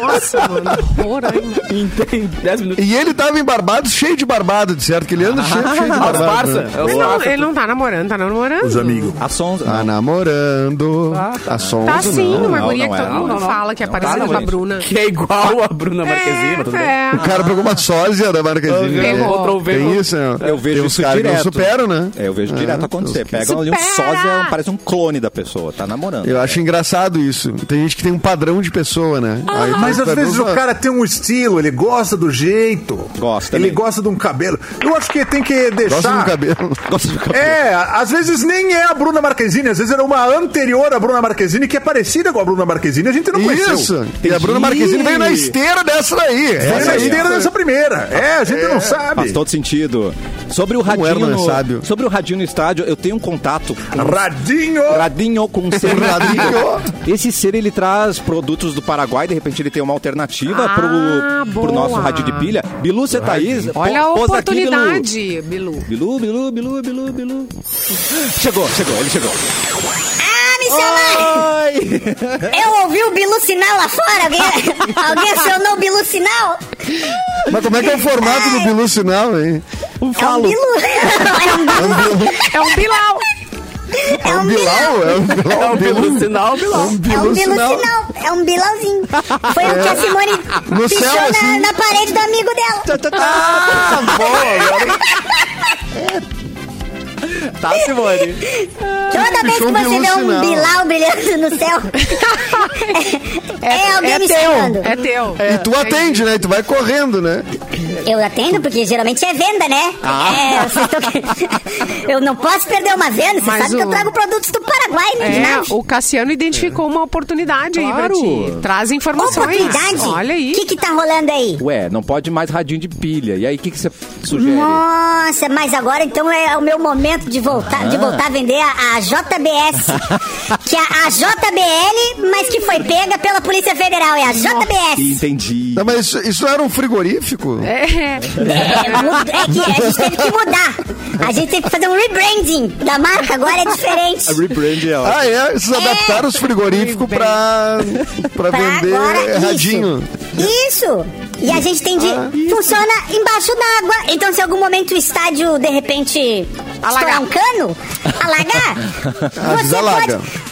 Nossa, mano. Roraima. Em 10 minutos. E ele tava em Barbados, cheio de barbado, de certo? Que ele anda cheio, cheio de As barbado. né? É Mas não, ele não tá namorando, tá namorando. Os amigos. A sonsa. Tá namorando. A Sonsa, Tá sim, não. uma não, guria não que é. todo Não, mundo fala que é parecida Tá, com a. Bruna. Que é igual a Bruna Marquezine, mas tudo bem. É, O cara pegou uma sósia da Marquezine. Pegou. né? Tem isso, né? Eu vejo isso direto. superam, né? É, eu vejo direto acontecer. Pegam ali um sósia, parece um clone da pessoa. Tá namorando. Eu acho engraçado isso. Tem gente que tem um padrão de pessoa, né? Aí Mas às vezes o cara tem um estilo, ele gosta do jeito. Gosta Ele também. gosta de um cabelo. Eu acho que tem que deixar. Gosta do cabelo. Gosta do cabelo. É, às vezes nem é a Bruna Marquezine, às vezes era uma anterior à Bruna Marquezine que é parecida com a Bruna Marquezine, a gente não conheceu. Isso. E a Bruna Marquezine veio na esteira dessa daí. Veio Essa na esteira dessa primeira. É, a gente não sabe. Faz todo sentido. Sobre o radinho, Erman é no, sábio. sobre o radinho no estádio, eu tenho um contato com Radinho. Radinho com um ser Radinho. Esse ser ele traz produtos do Paraguai, de repente ele tem uma alternativa Ah, pro, pro nosso radinho de pilha. Bilu, você tá aí? Olha a pôs aqui, Bilu. oportunidade, Bilu. Bilu, Bilu, Bilu, Bilu, Bilu. Chegou, chegou, ele chegou. Ah, me! Oi! Eu ouvi o Bilu Sinal lá fora. Alguém, alguém acionou o Bilu Sinal? Mas como é que é o formato do Bilu Sinal, hein? É um Bilu. É um Bilu. É um Bilal. É um Bilal? É um Bilal? É um Bilu sinal, Bilal. É um Bilu Sinal. É um Bilauzinho. Foi o que a Simone No pichou céu, na, assim. na parede do amigo dela. Tá bom, agora. Tá, Simone. Toda vez que você vê um. Bilal brilhando no céu, é, alguém é me teu. chamando. É teu. E tu atende, né? E tu vai correndo, né? Eu atendo porque geralmente é venda, né? Ah. É, tão- Eu não posso perder uma venda. Você Mas sabe que eu o- trago produtos do Paraguai, né? É, o Cassiano identificou uma oportunidade aí pra Claro. ti. Traz informações. Oportunidade? Olha aí. O que que tá rolando aí? Ué, não pode mais radinho de pilha. E aí, o que, que você sugere? Nossa, mas agora então é o meu momento de voltar, de voltar a vender a, a JBS. que é a JBL, mas que foi pega pela Polícia Federal. É a JBS. Entendi. Não, mas isso, isso era um frigorífico? É. É, é que a gente teve que mudar. A gente teve que fazer um rebranding da marca, agora é diferente. A rebrand é ótimo. Ah, é? Vocês adaptaram os frigoríficos pra, pra Pra vender agora, radinho. Isso. Isso. E a gente tem de. funciona embaixo d'água. Então, se em algum momento o estádio, de repente, Alagar. estourar um cano, alagar, Ah, desalaga. pode.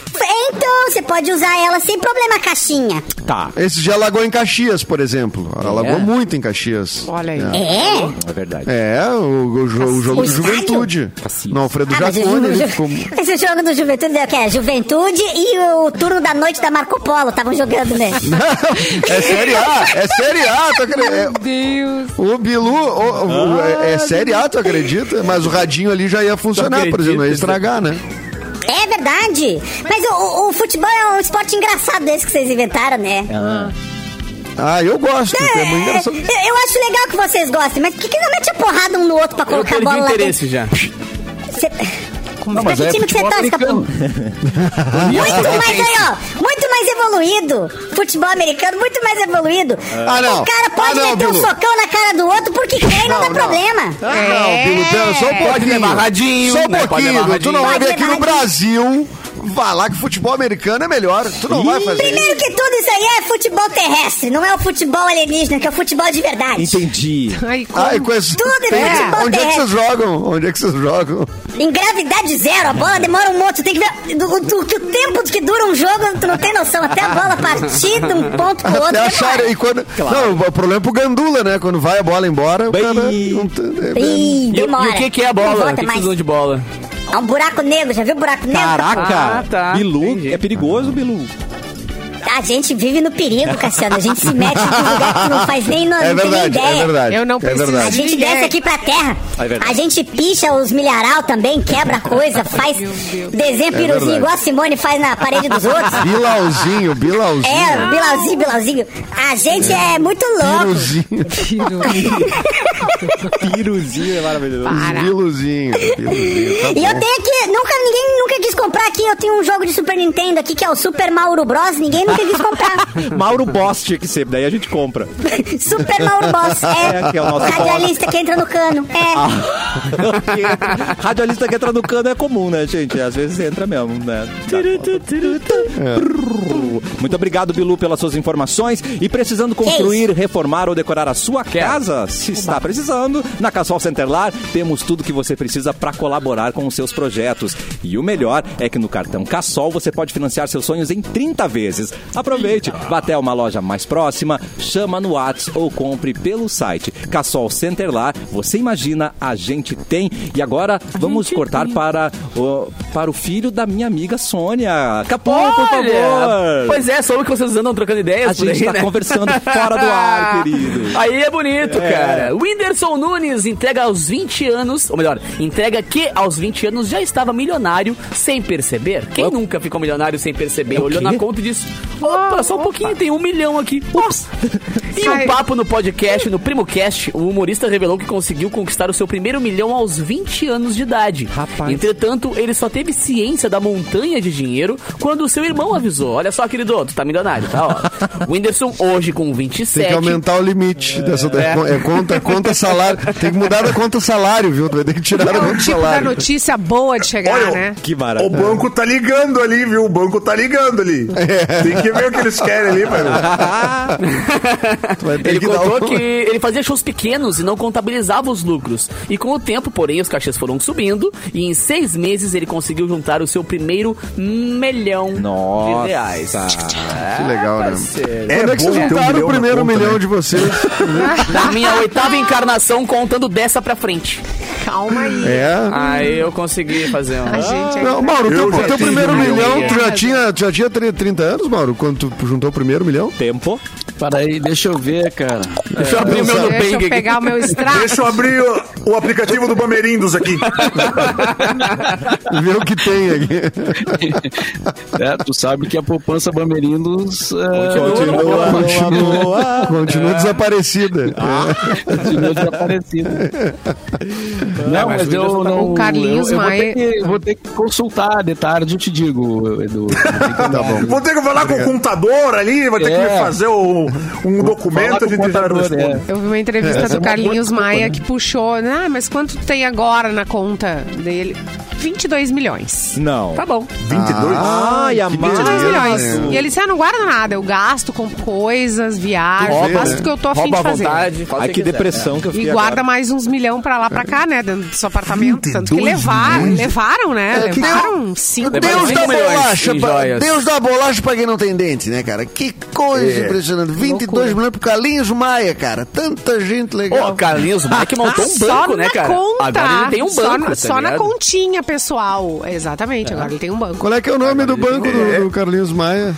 Então, você pode usar ela sem problema, caixinha. Tá, Esse já alagou em Caxias, por exemplo. Alagou É? muito em Caxias. Olha aí. É? é verdade. É, o, o jo- o jogo O do estádio? Juventude. Caxias. No Alfredo Ah, mas, o, Jacone, ju- ele ficou... esse jogo do Juventude é o que? É Juventude e o turno da noite da Marco Polo estavam jogando, né? é Série A, é Série A, tu acredita? É, Deus. o Bilu o- o- é, é Série A, tu acredita? Mas o radinho ali já ia funcionar, por exemplo, não ia estragar, né? É verdade. Mas o, o- futebol é um esporte engraçado desse que vocês inventaram, né? Ah, eu gosto. É, muito É, engraçado. eu, eu acho legal que vocês gostem, mas por que, que não mete a porrada um no outro pra Eu colocar a perdi bola o lá dentro? interesse já. Cê... Não, Pra mas que é time que você torce, Capão? americano. Muito mais aí, ó. Muito mais evoluído. Futebol americano, muito mais evoluído. Ah, não. O cara pode Ah, não, meter um Bilu. socão na cara do outro porque quer e não, Não, dá não. problema. Ah, não, pera, só um pouquinho. Pode levar radinho, Só um né? Pouquinho. Tu não vai vir Pode aqui no levar Brasil falar que futebol americano é melhor. Tu não vai fazer isso. Primeiro que tudo, isso aí é futebol terrestre, não é o futebol alienígena, que é o futebol de verdade. Entendi. Ai, como... Ai, com esse... Tudo é futebol Onde é que vocês jogam? Onde é que vocês jogam? Em gravidade zero, a bola demora um monte. Tu tem que ver do, do- do- o tempo que dura um jogo, tu não tem noção. Até a bola partir de um ponto pro outro. Até demora. E quando... Não, o problema é pro Gandula, né? Quando vai a bola embora, o Bem- cara... não tem- Ih, E, o- demora. e o que, que é a Não bola? volta O que, que de bola? É um buraco negro, já viu buraco negro? Caraca, Ah, tá. Bilu, Entendi. é perigoso, Bilu. A gente vive no perigo, Cassiano. A gente se mete em um lugar que não faz nem, não, É tem nem verdade, ideia. é verdade. Eu não é preciso A verdade. gente Ninguém. desce aqui pra terra. É verdade. a gente picha os milharal também, quebra coisa, faz desenho piruzinho verdade. igual a Simone faz na parede dos outros. Bilauzinho, Bilauzinho. É, Bilauzinho, Bilauzinho. A gente é muito louco. Biluzinho. Piruzinho é maravilhoso. Para. Biluzinho. Biluzinho. Tá E eu tenho aqui, nunca, ninguém nunca quis comprar aqui. Eu tenho um jogo de Super Nintendo aqui que é o Super Mauro Bros. Ninguém quis comprar. Mauro Boss tinha que ser, daí a gente compra. Super Mauro Boss. É, É, que é o nosso radialista que entra no cano. É. Ah. Radialista que entra no cano é comum, né, gente? Às vezes entra mesmo, né? Muito obrigado, Bilu, pelas suas informações. E precisando construir, reformar ou decorar a sua casa, se está precisando, na Casol Centerlar temos tudo que você precisa para colaborar com os seus projetos. E o melhor é que no cartão Cassol você pode financiar seus sonhos em 30 vezes. Aproveite, vá até uma loja mais próxima, chama no Whats ou compre pelo site. Cassol Centerlar, você imagina, a gente tem. E agora vamos cortar para o, para o filho da minha amiga Sônia. Capô, por favor. Pois é, soube que vocês andam trocando ideias A gente aí, tá né? conversando fora do ar, querido. Aí é bonito, cara. Whindersson Nunes entrega aos 20 anos, ou melhor, entrega que aos 20 anos já estava milionário sem perceber. Quem nunca ficou milionário sem perceber? É o Olhou na conta e disse: opa, só um pouquinho, tem um milhão aqui. Ups. Em um papo no podcast, no PrimoCast, o humorista revelou que conseguiu conquistar o seu primeiro milhão aos 20 anos de idade. Rapaz. Entretanto, ele só teve ciência da montanha de dinheiro quando o seu irmão avisou. Olha só, querido, tu tá milionário, tá? Ó. O Whindersson, hoje com 27. Tem que aumentar o limite dessa é. conta, conta salário. Tem que mudar da conta salário, viu? Tu vai ter que tirar da É o conta tipo da salário. notícia boa de chegar, Olha, né? Que O maravilha. banco tá ligando ali, viu? O banco tá ligando ali. Tem que ver o que eles querem ali, mano. Ele que contou um- que ele fazia shows pequenos e não contabilizava os lucros. E com o tempo, porém, os cachês foram subindo e em seis meses ele conseguiu juntar o seu primeiro milhão Nossa. de reais. Que legal, né? É Quando é que bom vocês um juntaram milhão o primeiro conta, milhão né? de vocês? Na minha oitava encarnação, contando dessa pra frente. Calma aí. É. Aí eu consegui fazer um... A gente é Não, Mauro, Eu teu, teu primeiro um milhão, milhão. tu já tinha, tu já tinha 30 anos, Mauro, quando tu juntou o primeiro milhão? Tempo. Para aí, deixa eu ver, cara. Deixa eu abrir o meu Deixa Nubank eu aqui. pegar o meu extrato. Deixa eu abrir o, o aplicativo do Bamerindos aqui. Ver o que tem aqui. É, tu sabe que a poupança Bamerindos é, Continua, Continua, continua desaparecida. continua desaparecida. Não, mas mas, o eu tá não. o Carlinhos eu, eu vou, Maia. ter que, vou ter que consultar de tarde, eu te digo, Edu. Tá bom. Vou ter que falar com o contador ali, vai ter É. que fazer o- um documento, já contador, é. Eu vi uma entrevista é do uma Carlinhos Maia né? que puxou. Ah, mas quanto tem agora na conta dele? 22 milhões. Não. Tá bom. 22? Ai, a 22 Mari. milhões. né? E ele disse, ah, não guarda nada. Eu gasto, compro coisas, viajo, Rouba, faço né? o que eu tô afim de à fazer. vontade, faz Ai, que quiser. depressão que eu E fiquei guarda agora. mais uns milhão pra lá, pra cá, né? Dentro do seu apartamento. Tanto que 22 levaram, milhões? levaram, né? É que levaram cinco Levaram Deus cinco da bolacha, pra. Deus da bolacha pra quem não tem dente, né, cara? Que coisa É. impressionante. 22 milhões pro Carlinhos Maia, cara. Tanta gente legal. Ô, Carlinhos Maia que montou um Só banco, né, cara? conta. Agora ele tem um Só banco, na- tá Só na continha, pessoal. Exatamente, agora ele tem um banco. Qual é que é o nome do banco do, do Carlinhos Maia?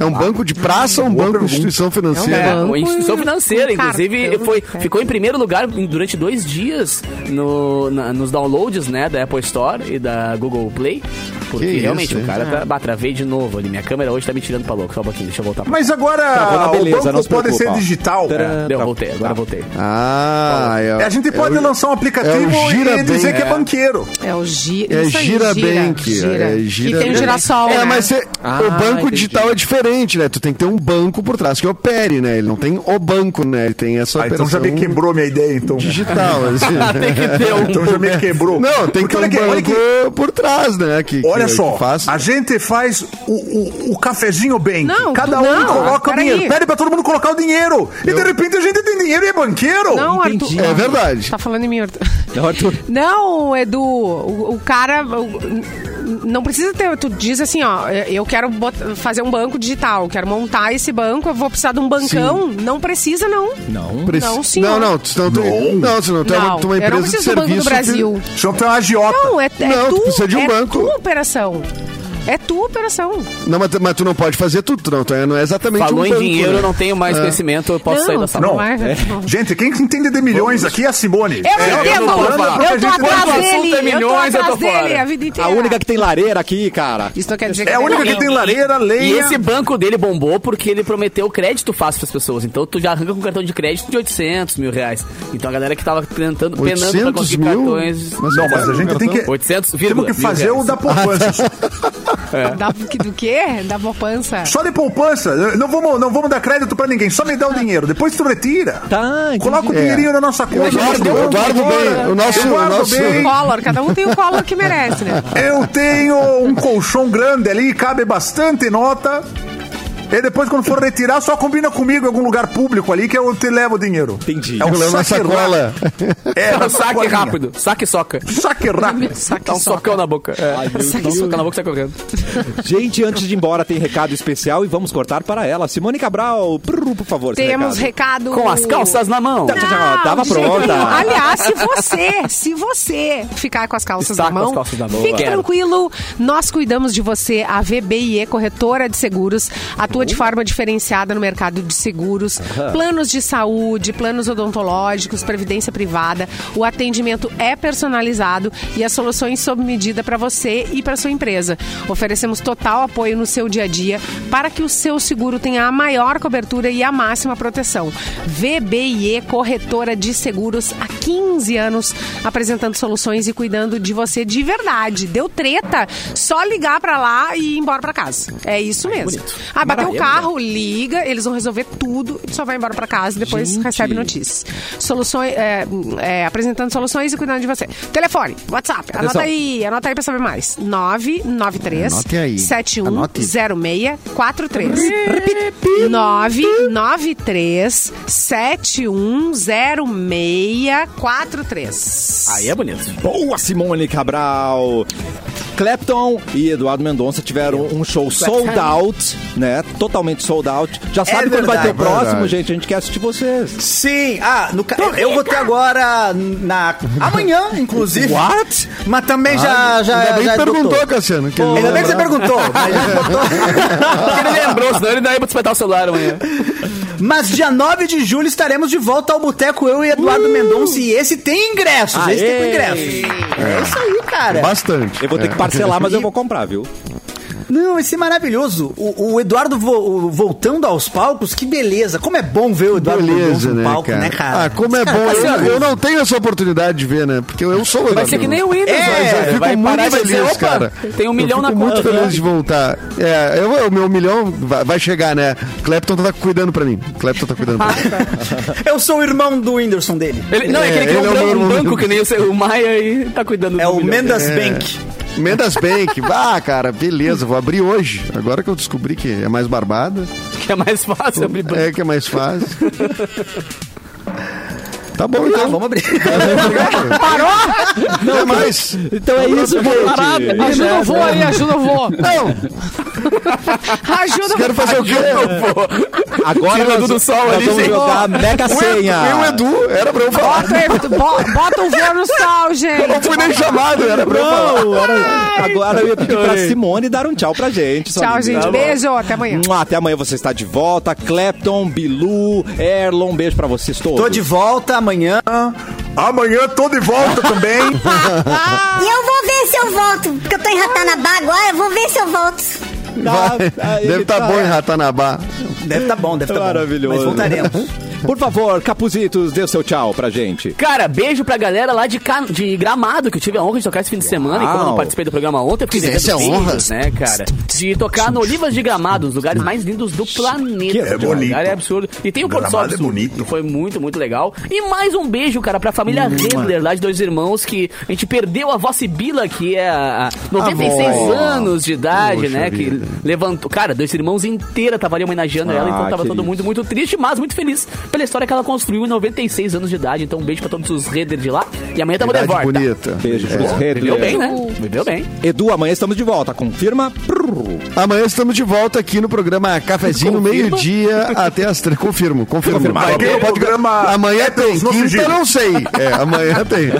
É um banco de praça ou um banco de instituição financeira? É um Uma instituição financeira, um inclusive foi, ficou em primeiro lugar durante dois dias no, na- nos downloads né, da Apple Store e da Google Play. Porque Que isso, realmente hein? o cara tá, bah, travei de novo ali. Minha câmera hoje tá me tirando pra louco. Só um pouquinho, deixa eu voltar pra Mas agora beleza, o não banco se pode preocupa, ser digital. Tcharam. Deu, voltei, agora Tá. voltei. Ah, é, A gente pode é o- lançar um aplicativo é Gira e dizer que é banqueiro. É o gi, É isso aí, Girabank. gira, É gira. gira E tem o girassol, É, né? mas Ah, o banco entendi. digital é diferente, né? Tu tem que ter um banco por trás que opere, né? Ele não tem o banco, né? Ele tem essa Ah, então operação já me quebrou minha ideia, então. digital. assim. tem que ter um. Então já me quebrou. Não, tem que Porque ter um banco aqui. por trás, né? Que, Olha que, só, que faz. a gente faz o, o, o cafezinho bem. Não, Cada um não, coloca o dinheiro. Pede pra todo mundo colocar o dinheiro. E de repente a gente tem dinheiro e é banqueiro. Não, Entendi. Arthur. É verdade. Tá falando em mim, Arthur. Não, Arthur. Não, Edu, o, o cara. o- não precisa ter. Tu diz assim, ó, eu quero fazer um banco digital, quero montar esse banco, eu vou precisar de um bancão. Não precisa, não. Não. Preci- Não, senhor. Não, não, senão tu, não, senão tu é uma, Não, tu é uma eu não empresa de preciso do Banco serviço. do Brasil. Deixa eu ter uma agiota. Não, é, é Não, tu tu, precisa de um é banco. tua operação. É tua operação. Não, mas, tu- mas tu não pode fazer tudo, não. Tu é- não é exatamente Falou um em banco, dinheiro, né? eu não tenho mais conhecimento, eu posso sair da sala. Não. é, Gente, quem entende de milhões aqui é a Simone. Eu é, entendo, não vou falar. eu tô atrás dele, é milhões, eu eu tô tô atrás dele fora. a vida inteira. A única que tem lareira aqui, cara. Isso não quer dizer que É a única que tem lareira, lenha. E esse banco dele bombou porque ele prometeu crédito fácil pras pessoas. Então tu já arranca com cartão de crédito de 800 mil reais. Então a galera que tava tentando, penando pra 800 conseguir mil? cartões. Mas Não, mas a gente tem que... 800, Temos que fazer o da poupança. só. Da, que- do quê? Da poupança. Só de poupança. Não vamos, não vamos dar crédito pra ninguém. Só me dá o dinheiro. Depois tu retira. Tá, entendi. Coloca o É. dinheirinho na nossa conta. Eduardo, embora. bem, o nosso- guardo o nosso- bem. Collor, cada um tem o Collor que merece, né? Eu tenho um colchão grande ali, cabe bastante nota. E depois, quando for retirar, só combina comigo em algum lugar público ali que eu te levo o dinheiro. Entendi. É um saque sacola. rápido. É, É um saque rápido. Saque e soca. Saque rápido. Saque Dá um só. socão na boca. É. Dá um socão na boca e sai correndo. Gente, antes de ir embora, tem recado especial e vamos cortar para ela. Simone Cabral, por favor. Temos recado. recado. Com as calças na mão. Tá, Tava jeito pronta. nenhum. Aliás, se você, se você ficar com as calças Está na com as mão, calças na mão, fique quero. tranquilo. Nós cuidamos de você. A VBIE Corretora de Seguros atua de forma diferenciada no mercado de seguros, planos de saúde, planos odontológicos, previdência privada. O atendimento é personalizado e as soluções sob medida para você e para sua empresa. Oferecemos total apoio no seu dia a dia para que o seu seguro tenha a maior cobertura e a máxima proteção. VBIE Corretora de Seguros há 15 anos apresentando soluções e cuidando de você de verdade. Deu treta, só ligar para lá e ir embora para casa. É isso mesmo. Ah, bateu. Carro, liga, eles vão resolver tudo e só vai embora para casa e depois Gente. recebe notícias. Soluções, é, é, apresentando soluções e cuidando de você. Telefone, WhatsApp, anota Atenção. aí, anota aí para saber mais. 993 Anote aí. 710643. 993 710643. Aí é bonito. Boa, Simone Cabral. Clapton e Eduardo Mendonça tiveram um show sold out, né? Totalmente sold out. Já sabe quando vai ter o próximo, Verdade. gente? A gente quer assistir vocês. Sim, ah, no, ca- eu vou ter agora na amanhã, inclusive. What? Mas também já já Ainda bem já que perguntou, esgotou. Cassiano. que Ainda bem que você perguntou, mas já. Porque ele lembrou, senão ele não ia pra despertar o celular amanhã. Mas dia 9 de julho estaremos de volta ao Boteco, eu e Eduardo Mendonça. E esse tem ingressos, esse tem com Aê! ingressos. É isso aí, cara. Bastante. Eu vou ter que parcelar, mas eu vou comprar, viu? Não, esse é maravilhoso. O, o Eduardo vo- voltando aos palcos, que beleza. Como é bom ver o Eduardo Beleza, no né, palco, cara? né, cara? Ah, como é cara bom. tá Eu, sendo- eu não tenho essa oportunidade de ver, né? Porque eu sou o Vai Eduardo ser que nem o. Windows, É, vai, Eu vai fico parar muito vai dizer, feliz, opa, cara. tem um Eu milhão na fico muito conta. feliz de voltar. É, eu, o meu milhão vai, vai chegar, né? Clapton tá cuidando pra mim. Clapton tá cuidando pra mim. Eu sou o irmão do Whindersson dele. Ele, não, é, que ele É, criou é um, o banco, um que nem o, seu- o Maia e tá cuidando É do o milhão Mendas. Bank. Mendas Bank. Ah, cara, beleza. Vou abrir hoje. Agora que eu descobri que é mais barbada. Que é mais fácil abrir banco. É que é mais fácil. Tá bom, Ah, então. vamos abrir. Não é mais. Então é isso, gente. Ajuda o vô aí, ajuda o vô. Não, Ajuda o quero fazer o quê? Agora Tirando nós, do sol ali, vamos gente. jogar Mega o Senha. Edu, era pra eu falar. Bota, bo- bota um voo no sol, gente. Não fui nem chamado, era pra eu falar. Agora eu ia pedir pra Simone dar um tchau pra gente. Tchau, gente. Beijo. Até amanhã. Até amanhã você está de volta. Clapton, Bilu, Erlon, beijo pra vocês todos. Tô de volta amanhã. Amanhã tô de volta também. E eu vou ver se eu volto, porque eu tô em Ratanabá agora, eu vou ver se eu volto. Tá, Vai. Deve estar tá- bom em Ratanabá. Deve tá bom, deve tá Maravilhoso. bom. Mas voltaremos. Por favor, Capuzitos, dê o seu tchau pra gente. Cara, beijo pra galera lá de, Ca- de Gramado, que eu tive a honra de tocar esse fim de semana. E como eu não participei do programa ontem, porque Fizesse a beijos, honra. né, cara? De tocar no Olivas de Gramado, os lugares mais lindos do planeta. é bonito. O lugar é absurdo. E tem o Porto Sol é bonito. que foi muito, muito legal. E mais um beijo, cara, pra família Redler, lá de dois irmãos, que a gente perdeu a avó Sibila, que é a, a 96 Avó. anos de idade, Poxa né? Que vida. levantou. Cara, dois irmãos inteira tava ali homenageando ela, Ah, então tava que todo mundo muito triste, mas muito feliz pela história que ela construiu em 96 anos de idade. Então um beijo pra todos os Redler de lá. E amanhã tamo de volta. bonita. Beijo É. pros Viveu bem, né? Viveu bem. Edu, amanhã estamos de volta. Confirma? Amanhã estamos de volta aqui no programa Cafezinho, meio-dia até as três. Confirmo, confirmo. Confirmado. Vai ter Aquele programa Amanhã tem, quinta não sei. É, amanhã tem.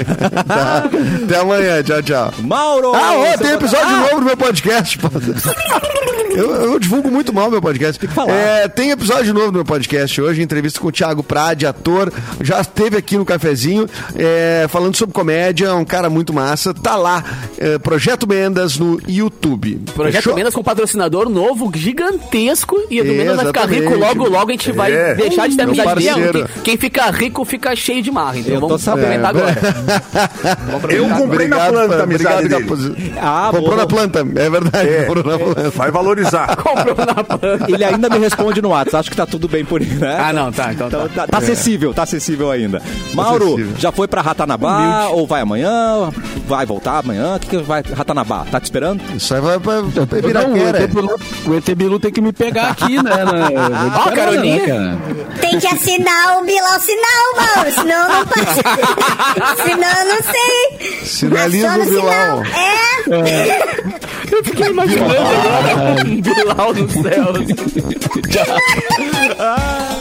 Tá. Até amanhã, tchau, tchau. Mauro! Ah, ó, tem episódio Ah, novo no meu podcast. Eu, eu divulgo muito mal meu podcast. Tem que falar. É, tem episódio novo no meu podcast hoje, entrevista com o Thiago Prade, ator. Já esteve aqui no cafezinho, é, falando sobre comédia, um cara muito massa. Tá lá, é, Projeto Mendas no YouTube. Projeto Fechou? Mendas com patrocinador novo, gigantesco. E Edu Mendas vai ficar rico logo, logo a gente vai É. deixar de ter Meu amizade dele. parceiro. Quem, quem fica rico fica cheio de marra. Então Eu vamos sabendo. aproveitar agora. Eu comprei na Obrigado, planta a amizade obrigado, dele. Ah, Comprou boa. na planta, é verdade. É, Comprou na planta. vai valorizar. Comprou na planta. Ele ainda me responde no WhatsApp. Acho que tá tudo bem por aí, né? Ah, não, tá, então Então, tá. tá, tá acessível, tá acessível ainda. Mauro, acessível. já foi pra Ratanabá ou vai amanhã? Vai voltar amanhã? O que, que vai? Ratanabá, tá te esperando? Isso aí vai pra, pra Não, o Ibiraquera. ET, Bilu, o ET Bilu tem que me pegar aqui, né? de Ó, carona, Carolinha. né, cara? Tem que assinar o Bilal Sinal, Mauro, senão eu não posso. senão eu não sei. Sinaliza o Bilal. É. Eu fiquei imaginando agora um Bilal no céu.